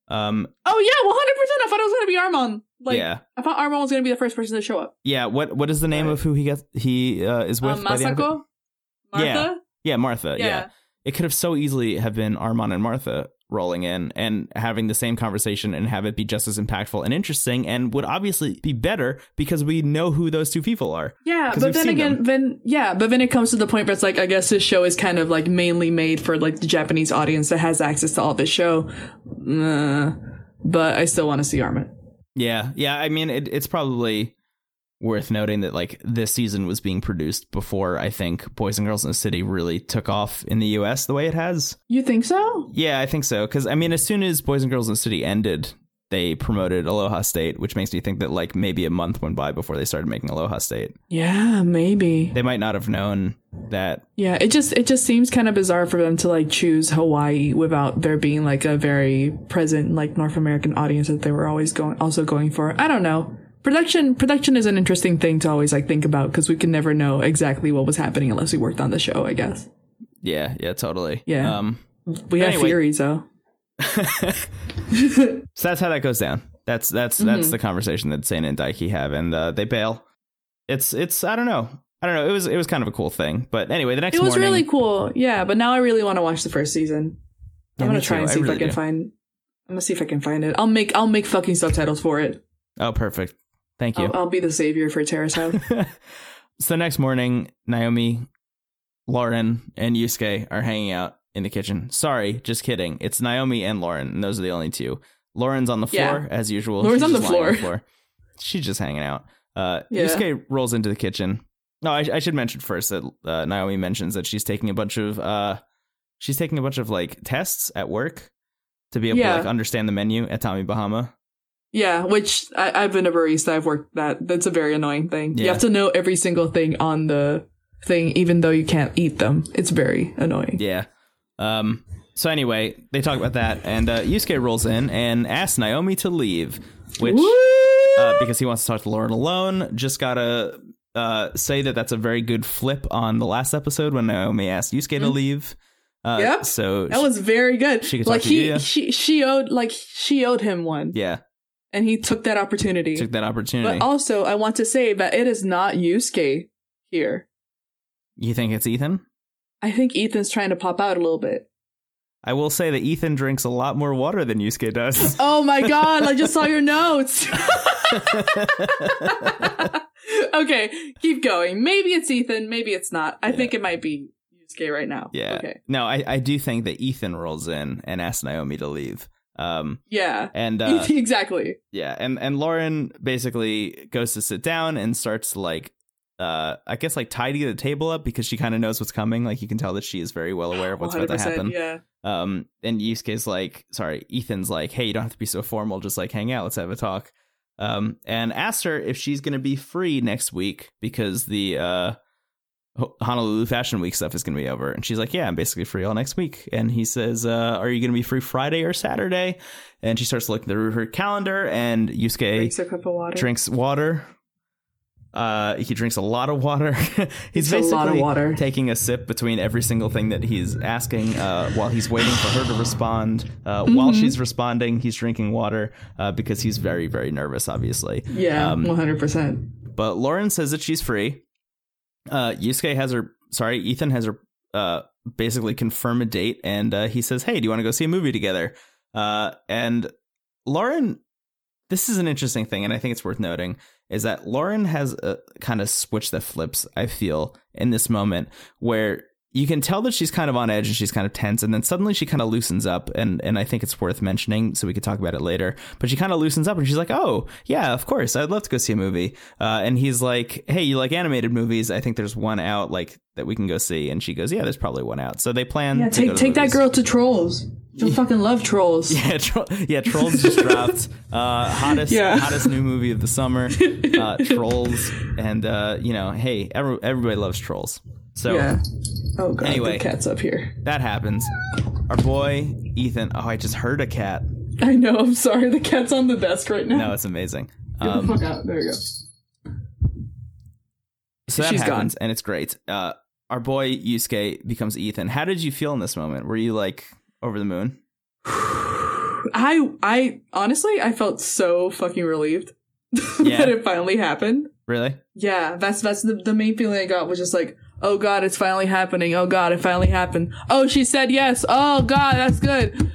Um, Oh yeah, one hundred percent. I thought it was gonna be Armand. Like yeah, I thought Armand was gonna be the first person to show up. yeah. What what is the name Right. of who he gets? He uh, is with Um, by the end of it? Masako? Martha? Yeah. Yeah, Martha. Yeah. Yeah. It could have so easily have been Armand and Martha rolling in and having the same conversation and have it be just as impactful and interesting and would obviously be better because we know who those two people are. Yeah, but then again, them. then yeah, but then it comes to the point where it's like I guess this show is kind of like mainly made for like the Japanese audience that has access to all this show. Uh, but I still want to see Armin. Yeah. Yeah, I mean it, it's probably worth noting that like this season was being produced before I think Boys and Girls in the City really took off in the US the way it has. You think so? Yeah, I think so. Because I mean, as soon as Boys and Girls in the City ended, they promoted Aloha State, which makes me think that like maybe a month went by before they started making Aloha State. Yeah, maybe. They might not have known that. Yeah, it just it just seems kind of bizarre for them to like choose Hawaii without there being like a very present like North American audience that they were always going also going for. I don't know. Production production is an interesting thing to always like think about because we can never know exactly what was happening unless we worked on the show. I guess Yeah, yeah, totally. Yeah. Um, we have Anyway. theories though. *laughs* so that's how that goes down. That's that's Mm-hmm. that's the conversation that Seina and Daiki have, and uh, they bail. It's it's I don't know. I don't know. It was it was kind of a cool thing. But anyway, the next It was morning, really cool. Yeah, but now I really want to watch the first season. Yeah, I'm gonna try too. and I see if really I can do. find. I'm gonna see if I can find it. I'll make I'll make fucking subtitles for it. Oh, perfect. Thank you. I'll, I'll be the savior for Terrace House. *laughs* so the next morning, Naomi, Lauren, and Yusuke are hanging out in the kitchen. Sorry, just kidding. It's Naomi and Lauren, and those are the only two. Lauren's on the floor Yeah. as usual. Lauren's She's on just the floor. She's just hanging out. Uh, Yeah. Yusuke rolls into the kitchen. No, I, I should mention first that uh, Naomi mentions that she's taking a bunch of uh, she's taking a bunch of like tests at work to be able Yeah. to like understand the menu at Tommy Bahama. yeah, which I, I've been a barista. I've worked that. That's a very annoying thing. You have to know every single thing on the thing, even though you can't eat them. It's very annoying. Yeah. Um. So anyway, they talk about that, and uh, Yusuke rolls in and asks Naomi to leave, which uh, because he wants to talk to Lauren alone. Just gotta uh, say that that's a very good flip on the last episode when Naomi asked Yusuke to leave. Uh, Mm-hmm. Yep. So that was very good. She like to he, you, she, she owed like she owed him one, yeah, and he took that opportunity. took that opportunity. But also, I want to say that it is not Yusuke here. you think it's Ethan? I think Ethan's trying to pop out a little bit. I will say that Ethan drinks a lot more water than Yusuke does. *laughs* Oh my god, I just saw your notes. *laughs* okay, keep going. Maybe it's Ethan, maybe it's not. I Yeah. think it might be Yusuke right now. yeah. Okay. No, I, I do think that Ethan rolls in and asks Naomi to leave. Um. Yeah. And *laughs* uh, exactly. Yeah, and and Lauren basically goes to sit down and starts like uh I guess like tidy the table up because she kind of knows what's coming. Like you can tell that she is very well aware of what's about to happen. Yeah. Um and Yusuke's like sorry, Ethan's like, "Hey, you don't have to be so formal, just like hang out, let's have a talk." Um and asks her if she's going to be free next week because the uh Honolulu Fashion Week stuff is going to be over. And she's like, Yeah, I'm basically free all next week. And he says, uh, Are you going to be free Friday or Saturday? And she starts looking through her calendar, and Yusuke Drinks a cup of water. drinks water. Uh, he drinks a lot of water. *laughs* he's It's a basically of water. taking a sip between every single thing that he's asking uh, while he's waiting for her to respond. Uh, While Mm-hmm. she's responding, he's drinking water uh, because he's very, very nervous, obviously. Yeah, Um, 100%. But Lauren says that she's free. Uh, Yusuke has her, sorry, Ethan has her uh, basically confirm a date, and uh, he says, "Hey, do you want to go see a movie together?" Uh, and Lauren, this is an interesting thing, and I think it's worth noting is that Lauren has uh, a kind of switch that flips. I feel in this moment where you can tell that she's kind of on edge and she's kind of tense, and then suddenly she kind of loosens up, and and I think it's worth mentioning, so we could talk about it later. But she kind of loosens up, and she's like, "Oh yeah, of course, I'd love to go see a movie." Uh, and he's like, "Hey, you like animated movies? I think there's one out like that we can go see." And she goes, "Yeah, there's probably one out." So they plan. Yeah, take take that girl to Trolls. She'll fucking love Trolls. *laughs* Yeah, tro- yeah, Trolls just dropped. Uh, hottest, Yeah. hottest new movie of the summer. Uh, *laughs* Trolls, and uh, you know, hey, every, everybody loves Trolls. So Yeah. Oh god, Anyway. the cat's up here. that happens. Our boy Ethan. Oh, I just heard a cat. I know. I'm sorry. The cat's on the desk right now. No, it's amazing. Get Um, the fuck out. There you go. so that She's gone. happens, and it's great. Uh, our boy Yusuke becomes Ethan. How did you feel in this moment? Were you like over the moon? *sighs* I I honestly I felt so fucking relieved *laughs* Yeah. that it finally happened. Really? Yeah, that's that's the the main feeling I got was just like, oh god, it's finally happening. Oh god, it finally happened. Oh, she said yes. Oh god, that's good.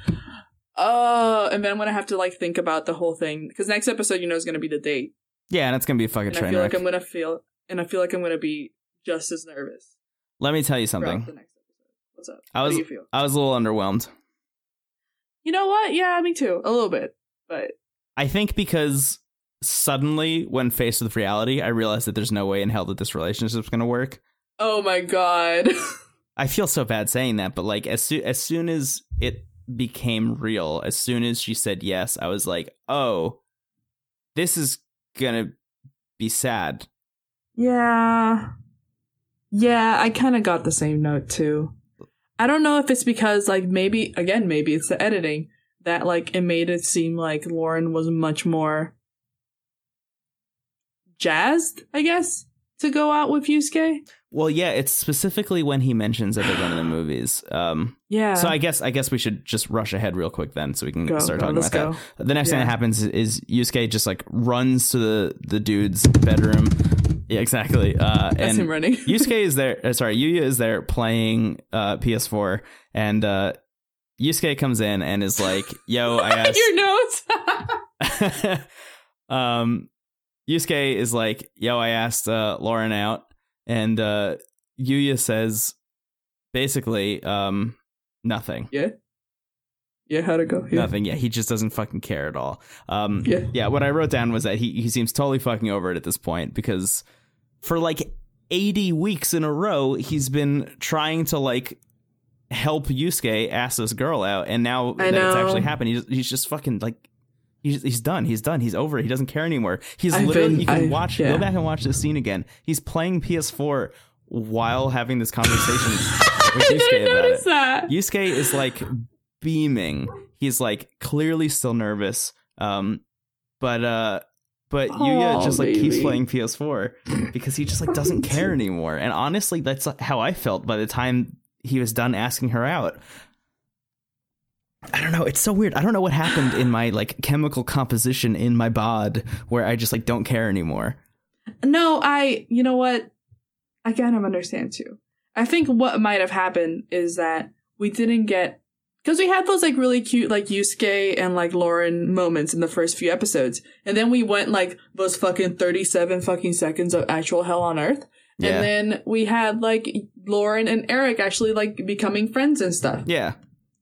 Oh, and then I'm gonna have to like think about the whole thing because next episode, you know, is gonna be the date, Yeah, and it's gonna be a fucking and I train feel wreck. like I'm gonna feel, and I feel like I'm gonna be just as nervous Let me tell you something. What's up? I How do you feel? I was a little underwhelmed. You know what? Yeah, me too. A little bit, but I think because suddenly, when faced with reality, I realized that there's no way in hell that this relationship's going to work. Oh my god. *laughs* I feel so bad saying that, but like as soon as soon as it became real, as soon as she said yes, I was like, "Oh, this is gonna be sad." Yeah. Yeah, I kind of got the same note too. I don't know if it's because, like, maybe, again, maybe it's the editing that, like, it made it seem like Lauren was much more jazzed, I guess, to go out with Yusuke. Well, yeah, it's specifically when he mentions that they're going the *gasps* movies. Um, Yeah. so I guess I guess we should just rush ahead real quick then, so we can Go, start go, talking about go. that. The next thing that happens is Yusuke just like runs to the the dude's bedroom, Yeah, exactly. Uh, That's and him running. *laughs* Yusuke is there. Uh, sorry, Yuya is there playing uh, PS4, and uh, Yusuke comes in and is like, "Yo, I *laughs* asked." Your notes. *laughs* um, Yusuke is like, "Yo, I asked uh, Lauren out," and uh, Yuya says, basically, um, nothing. yeah. Yeah, how'd it go? Yeah. Nothing. Yeah, he just doesn't fucking care at all. Um, Yeah. yeah. What I wrote down was that he he seems totally fucking over it at this point because for like eighty weeks in a row, he's been trying to like help Yusuke ask this girl out, and now I that it's actually happened, he's he's just fucking like. He's, he's done. He's done. He's over. it. He doesn't care anymore. He's I've literally. been- you can I- watch. yeah. Go back and watch this scene again. He's playing PS4 while having this conversation *laughs* with I Yusuke didn't about notice it. that. Yusuke is like beaming. He's like clearly still nervous. Um, but uh, but Yuya Aw, just like keeps playing PS4 because he just like doesn't *laughs* care anymore. And honestly, that's how I felt by the time he was done asking her out. I don't know. It's so weird. I don't know what happened in my like chemical composition in my bod where I just like don't care anymore. No, I, you know what? I kind of understand too. I think what might have happened is that we didn't get, because we had those like really cute like Yusuke and like Lauren moments in the first few episodes. And then we went like those fucking 37 fucking seconds of actual hell on earth. Yeah. And then we had like Lauren and Eric actually like becoming friends and stuff. Yeah.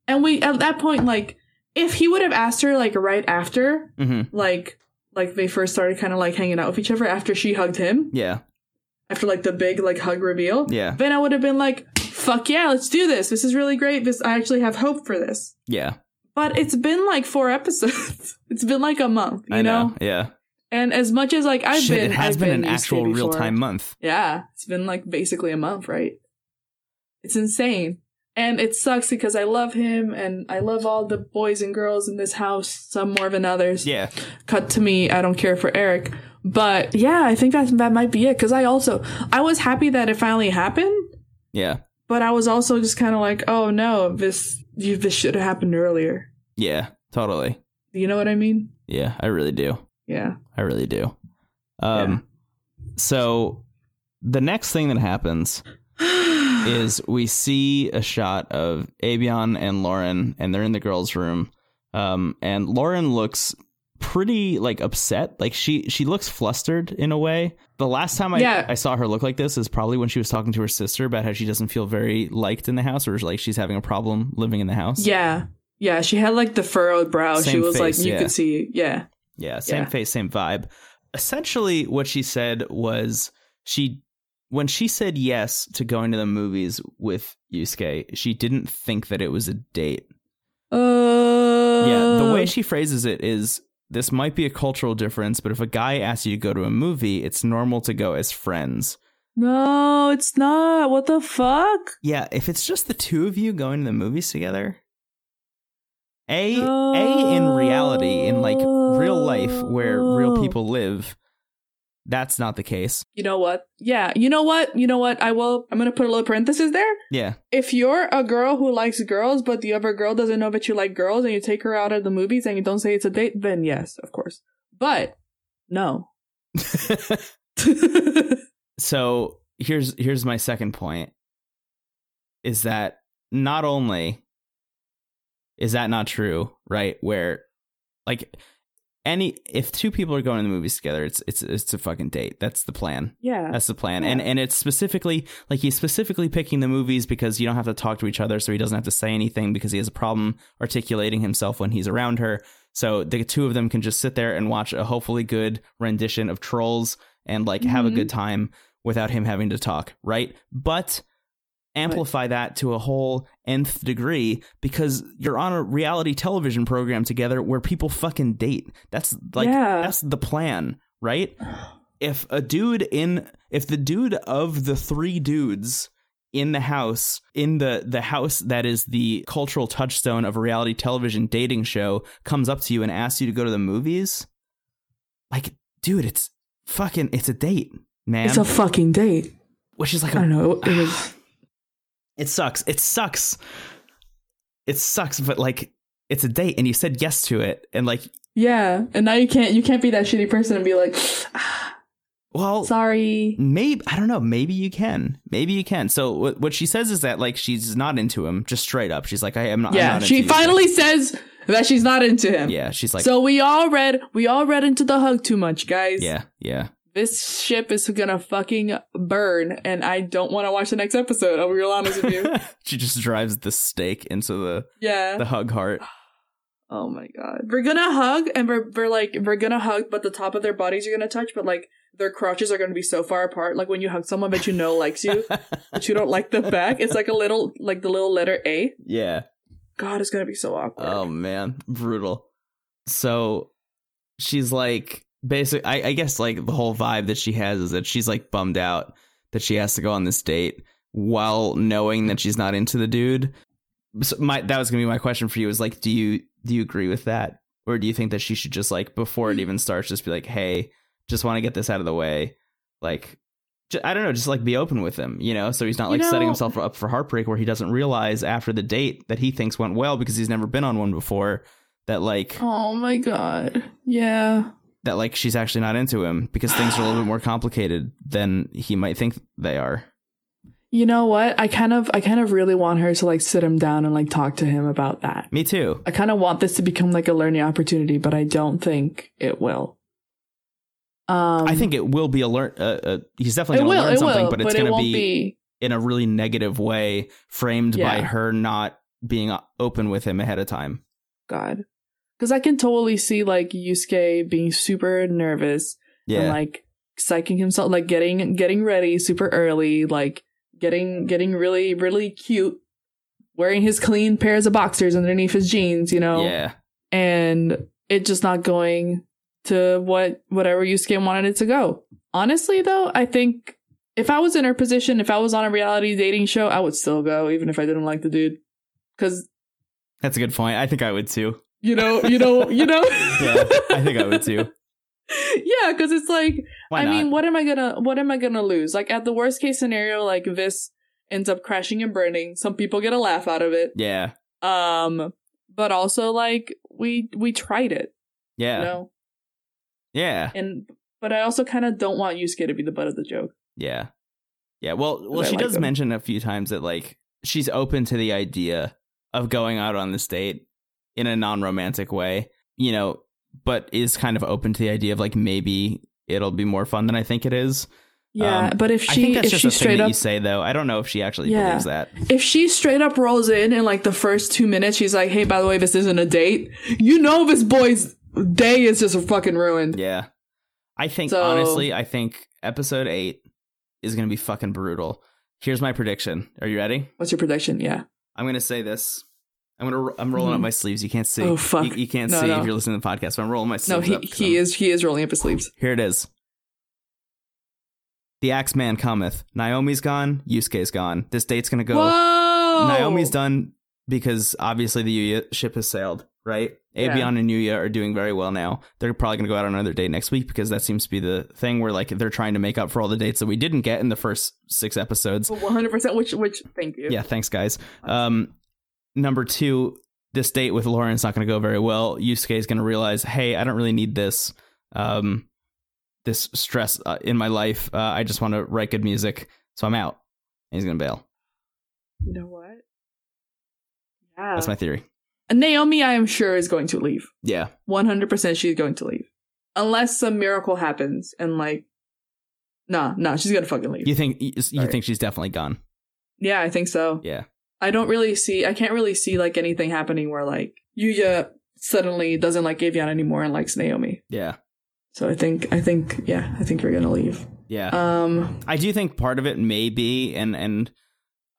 And we, at that point, like, if he would have asked her like right after, hmm like, like they first started kind of like hanging out with each other after she hugged him, Yeah. after like the big like hug reveal, Yeah. then I would have been like, fuck yeah, let's do this. This is really great. This I actually have hope for this. Yeah. But it's been like four *laughs* episodes. it's been like a month, you I know. know? Yeah. And as much as like I've Shit, been it has I've been, an actual real time month. Yeah. It's been like basically a month, right? It's insane. And it sucks because I love him and I love all the boys and girls in this house, some more than others. Yeah. cut to me. I don't care for Eric. But yeah, I think that that might be it. Cause I also, I was happy that it finally happened, Yeah. but I was also just kind of like, oh no, this, you, this should have happened earlier. Yeah. Totally. You know what I mean? Yeah. I really do. Yeah. I really do. Um, so the next thing that happens is *laughs* we see a shot of Avion and Lauren, and they're in the girls' room. Um, and Lauren looks pretty like upset. Like she she looks flustered in a way. The last time I, Yeah. I saw her look like this is probably when she was talking to her sister about how she doesn't feel very liked in the house, or like she's having a problem living in the house. Yeah. Yeah. She had like the furrowed brow. she was face, like, you yeah. could see. Yeah. Yeah, same Yeah. face, same vibe. Essentially, what she said was she, when she said yes to going to the movies with Yusuke, she didn't think that it was a date. Uh, Yeah, the way she phrases it is this might be a cultural difference, but if a guy asks you to go to a movie, it's normal to go as friends. no, it's not. What the fuck? Yeah, if it's just the two of you going to the movies together, a a in reality, in like real life where real people live, that's not the case. You know what? Yeah. You know what? You know what? I will, I'm going to put a little parenthesis there. Yeah, if you're a girl who likes girls, but the other girl doesn't know that you like girls and you take her out of the movies and you don't say it's a date, then yes, of course. But no. *laughs* so here's here's my second point is that not only is that not true right where like any if two people are going to the movies together it's it's it's a fucking date. That's the plan. Yeah. that's the plan. And and it's specifically like he's specifically picking the movies because you don't have to talk to each other so he doesn't have to say anything because he has a problem articulating himself when he's around her. So the two of them can just sit there and watch a hopefully good rendition of trolls and like have a good mm-hmm. time without him having to talk right? But amplify that to a whole nth degree because you're on a reality television program together where people fucking date that's like Yeah. that's the plan right if a dude in if the dude of the three dudes in the house in the the house that is the cultural touchstone of a reality television dating show comes up to you and asks you to go to the movies like dude it's fucking it's a date man it's a fucking date. which is like I a don't know. It *sighs* was, it sucks it sucks it sucks but like it's a date and you said yes to it and like yeah. And now you can't, you can't be that shitty person and be like, ah, *sighs* Well, Sorry. maybe I don't know. Maybe you can. Maybe you can. So what what she says is that like she's not into him, just straight up. She's like, I am not. I'm Yeah, not she into you. finally says that she's not into him. Yeah, she's like, so we all read we all read into the hug too much, guys. yeah, yeah. This ship is gonna fucking burn, and I don't want to watch the next episode. I'll be real honest with you. *laughs* she just drives the stake into the Yeah. the hug heart. *gasps* Oh my god. We're gonna hug and we're we're like we're gonna hug, but the top of their bodies are gonna touch, but like their crotches are gonna be so far apart. Like when you hug someone that you know likes you, *laughs* but you don't like the back, it's like a little like the little letter A. yeah. God, it's gonna be so awkward. Oh man, brutal. So she's like basic I, I guess like the whole vibe that she has is that she's like bummed out that she has to go on this date while knowing that she's not into the dude. So my that was gonna be my question for you is like, do you do you agree with that? Or do you think that she should just like before it mm. even starts, just be like, hey, just want to get this out of the way? Like j- I don't know, just like be open with him, you know, so he's not You like setting himself up for heartbreak where he doesn't realize after the date that he thinks went well because he's never been on one before that like Oh my god. Yeah. That like she's actually not into him because things are a little bit more complicated than he might think they are. You know what? I kind of I kind of really want her to like sit him down and like talk to him about that. Me too. I kind of want this to become like a learning opportunity, but I don't think it will. Um I think it will be a learn. Uh, uh, he's definitely going to learn something, will, but it's it going to won't be, be in a really negative way, framed by her not being open with him ahead of time. God. Because I can totally see like Yusuke being super nervous Yeah, and like psyching himself, like getting getting ready super early, like getting getting really really cute, wearing his clean pairs of boxers underneath his jeans, you know, yeah, and it just not going to what whatever Yusuke wanted it to go. Honestly, though, I think if I was in her position, if I was on a reality dating show, I would still go, even if I didn't like the dude, because that's a good point. I think I would too. You know, you know, you know. *laughs* Yeah, I think I would too. yeah, because it's like, Why I not? mean, what am I gonna, what am I gonna lose? Like at the worst case scenario, like this ends up crashing and burning. Some people get a laugh out of it. yeah, Um, but also like we we tried it, yeah, you know, yeah, and but I also kind of don't want Yusuke to be the butt of the joke. yeah, yeah. Well, well, she like does him. mention a few times that like she's open to the idea of going out on this date in a non-romantic way, you know, but is kind of open to the idea of like maybe it'll be more fun than I think it is. Yeah, Um, but if she if just she a straight up you say though. I don't know if she actually Yeah. believes that. if she straight up rolls in in like the first two minutes, she's like, "Hey, by the way, this isn't a date." You know, this boy's day is just fucking ruined. Yeah. I think So- honestly, I think episode 8 is going to be fucking brutal. Here's my prediction. Are you ready? What's your prediction? Yeah. I'm going to say this. I'm to I'm rolling up Mhm. my sleeves. You can't see. Oh, fuck. You, you can't No, see no. if you're listening to the podcast, but I'm rolling my sleeves. No, he he I'm- is he is rolling up his sleeves. Here it is. The Axeman cometh. Naomi's gone. Yusuke's gone. This date's going to go Whoa! Naomi's done because obviously the Yuya ship has sailed, right? Yeah. Avion and Yuya are doing very well now. They're probably going to go out on another date next week because that seems to be the thing where like they're trying to make up for all the dates that we didn't get in the first six episodes. One hundred percent. Which which thank you. Yeah, thanks guys. Um, number two, this date with Lauren's not going to go very well. Yusuke is going to realize, hey, I don't really need this, um, this stress uh, in my life. Uh, I just want to write good music, so I'm out. And he's going to bail. You know what? Yeah. That's my theory. And Naomi, I am sure, is going to leave. Yeah. One hundred percent, she's going to leave, unless some miracle happens and like, nah, nah, she's gonna fucking leave. You think you, you think she's definitely gone? yeah, I think so. Yeah. I don't really see. I can't really see like anything happening where like Yuya suddenly doesn't like Avion anymore and likes Naomi. Yeah. So I think, I think, yeah, I think you're gonna leave. Yeah. Um, I do think part of it may be and and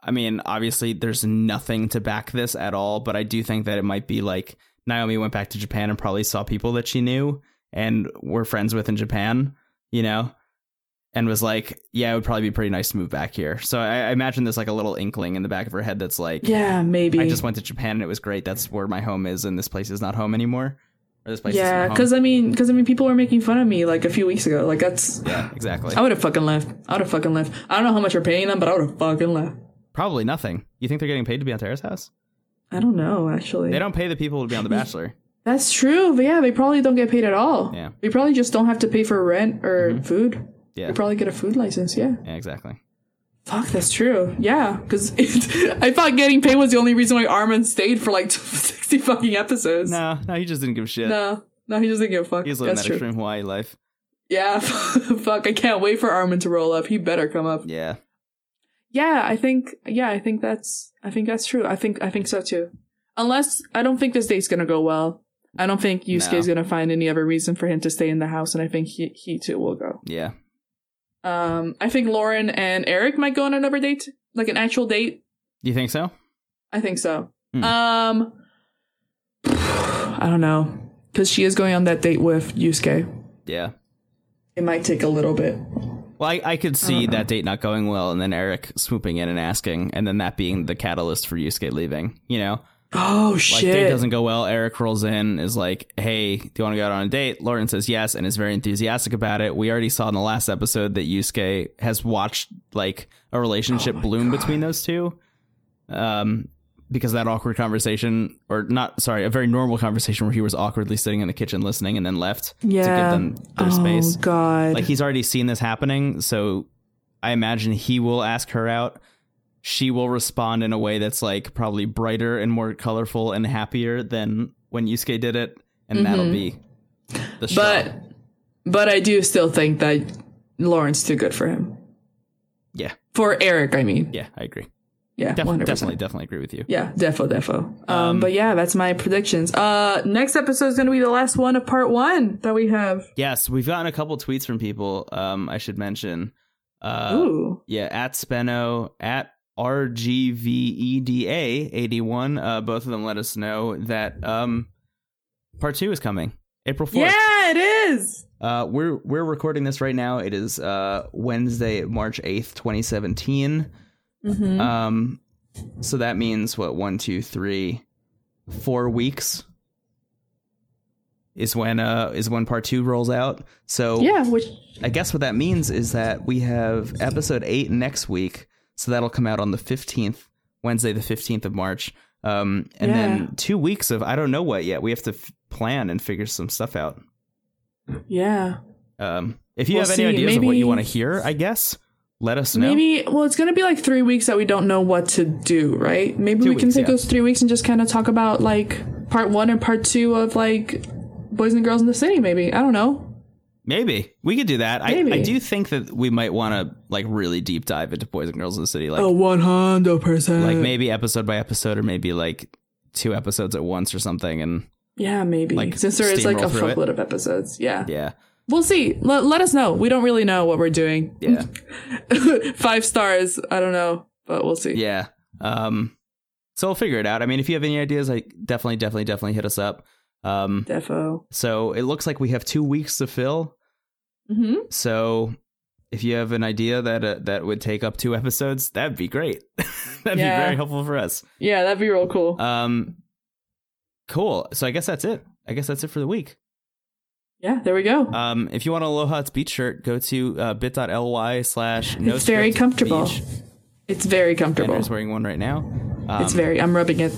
I mean, obviously there's nothing to back this at all, but I do think that it might be like Naomi went back to Japan and probably saw people that she knew and were friends with in Japan, you know, and was like, yeah, it would probably be pretty nice to move back here. So I, I imagine there's like a little inkling in the back of her head that's like, yeah, maybe. I just went to Japan and it was great. That's where my home is, and this place is not home anymore. Or this place yeah, because I mean, because I mean, people were making fun of me like a few weeks ago. Like that's, yeah, exactly. I would have fucking left. I would have fucking left. I don't know how much you're paying them, but I would have fucking left. Probably nothing. You think they're getting paid to be on Terrace House? I don't know actually. They don't pay the people to be on The *laughs* Bachelor. That's true, but yeah, they probably don't get paid at all. Yeah. They probably just don't have to pay for rent or Mhm. food. Yeah. You probably get a food license. Yeah. Yeah, exactly. Fuck, that's true. Yeah, because *laughs* I thought getting paid was the only reason why Armin stayed for like *laughs* sixty fucking episodes. No, no, he just didn't give a shit. no, no, he doesn't give a fuck. He's living that's that true. extreme Hawaii life. Yeah, *laughs* fuck. I can't wait for Armin to roll up. He better come up. Yeah. Yeah, I think. Yeah, I think that's. I think that's true. I think. I think so too. Unless I don't think this date's gonna go well. I don't think Yusuke's No. gonna find any other reason for him to stay in the house, and I think he he too will go. Yeah. Um, I think Lauren and Eric might go on another date, like an actual date. Do you think so? I think so. Hmm. Um, *sighs* I don't know, because she is going on that date with Yusuke. Yeah. It might take a little bit. Well, I, I could see that date not going well, and then Eric swooping in and asking, and then that being the catalyst for Yusuke leaving. You know, Oh shit. like shit! date doesn't go well. Eric rolls in, is like, "Hey, do you want to go out on a date?" Lauren says yes, and is very enthusiastic about it. We already saw in the last episode that Yusuke has watched like a relationship Oh bloom between those two. Um, because that awkward conversation, or not, sorry, a very normal conversation where he was awkwardly sitting in the kitchen listening and then left yeah. to give them their oh space. god. Like he's already seen this happening, so I imagine he will ask her out. She will respond in a way that's like probably brighter and more colorful and happier than when Yusuke did it, and that'll be the. Mm-hmm. but but I do still think that Lauren's too good for him. yeah, For Eric, I mean. yeah, I agree. Yeah, Def- 100%. definitely, definitely agree with you. Yeah, defo, defo. Um, Um, but yeah, that's my predictions. Uh, next episode is going to be the last one of part one that we have. Yes, we've gotten a couple tweets from people. Um, I should mention. Uh, Ooh. yeah, at Spenno, at RGVEDA eighty one. Uh, both of them let us know that um, part two is coming April fourth. Yeah, it is. Uh, we're we're recording this right now. It is uh, Wednesday, March eighth, twenty seventeen. Mm-hmm. Um, so that means what? One, two, three, four weeks is when uh is when part two rolls out. So yeah, which I guess what that means is that we have episode eight next week. So that'll come out on the fifteenth, Wednesday, the fifteenth of March. Um, and Yeah. then two weeks of I don't know what yet. We have to f- plan and figure some stuff out. yeah. Um, if you We'll have any see. ideas of what you want to hear, I guess let us know. Maybe well, it's gonna be like three weeks that we don't know what to do, right? Maybe Two we can take yeah. those three weeks and just kind of talk about like part one and part two of like boys and girls in the city. Maybe I don't know. Maybe we could do that. I, I do think that we might want to like really deep dive into Boys and Girls in the City, like one hundred percent. like maybe episode by episode, or maybe like two episodes at once or something. And yeah, maybe like, since there is like a fuckload of episodes. Yeah. yeah, we'll see. Let, let us know. We don't really know what we're doing. yeah, *laughs* Five stars. I don't know, but we'll see. yeah. Um, so we'll figure it out. I mean, if you have any ideas, like definitely, definitely, definitely hit us up. Um, Defo. so it looks like we have two weeks to fill. Hmm So if you have an idea that uh, that would take up two episodes, that'd be great. *laughs* that'd Yeah. be very helpful for us. Yeah, that'd be real cool. Um, cool. So I guess that's it. I guess that's it for the week. yeah, there we go. Um, if you want a Aloha Beach shirt, go to uh, bit.ly slash it's very comfortable. beach. It's very comfortable. Andrew's wearing one right now. Um, it's very. I'm rubbing it.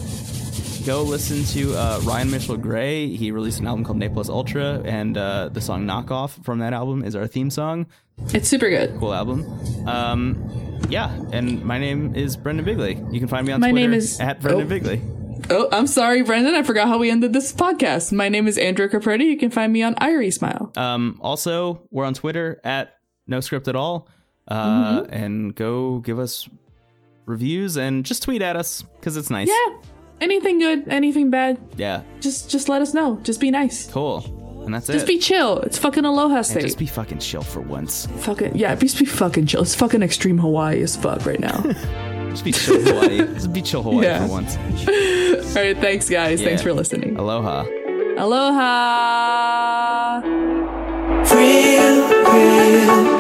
Go listen to uh, Ryan Mitchell Gray. He released an album called Ne Plus Ultra, and uh, the song Knockoff from that album is our theme song. It's super good. Cool album. Um, yeah, and my name is Brendan Bigley. You can find me on My Twitter name is- at Brendan oh. Bigley. Oh, I'm sorry, Brendan. I forgot how we ended this podcast. My name is Andrew Capretti. You can find me on Irie Smile. Um, also, we're on Twitter at No Script at All. Uh, And go give us reviews and just tweet at us because it's nice. Yeah anything good, anything bad. Yeah. Just just let us know. Just be nice. Cool. And that's just it. Just be chill. It's fucking Aloha State. And just be fucking chill for once. Fucking yeah, just be fucking chill. It's fucking extreme Hawaii as fuck right now. *laughs* just be chill Hawaii. *laughs* just be chill Hawaii yeah. for once. *laughs* All right, thanks guys. Yeah. Thanks for listening. Aloha. Aloha. Real, real.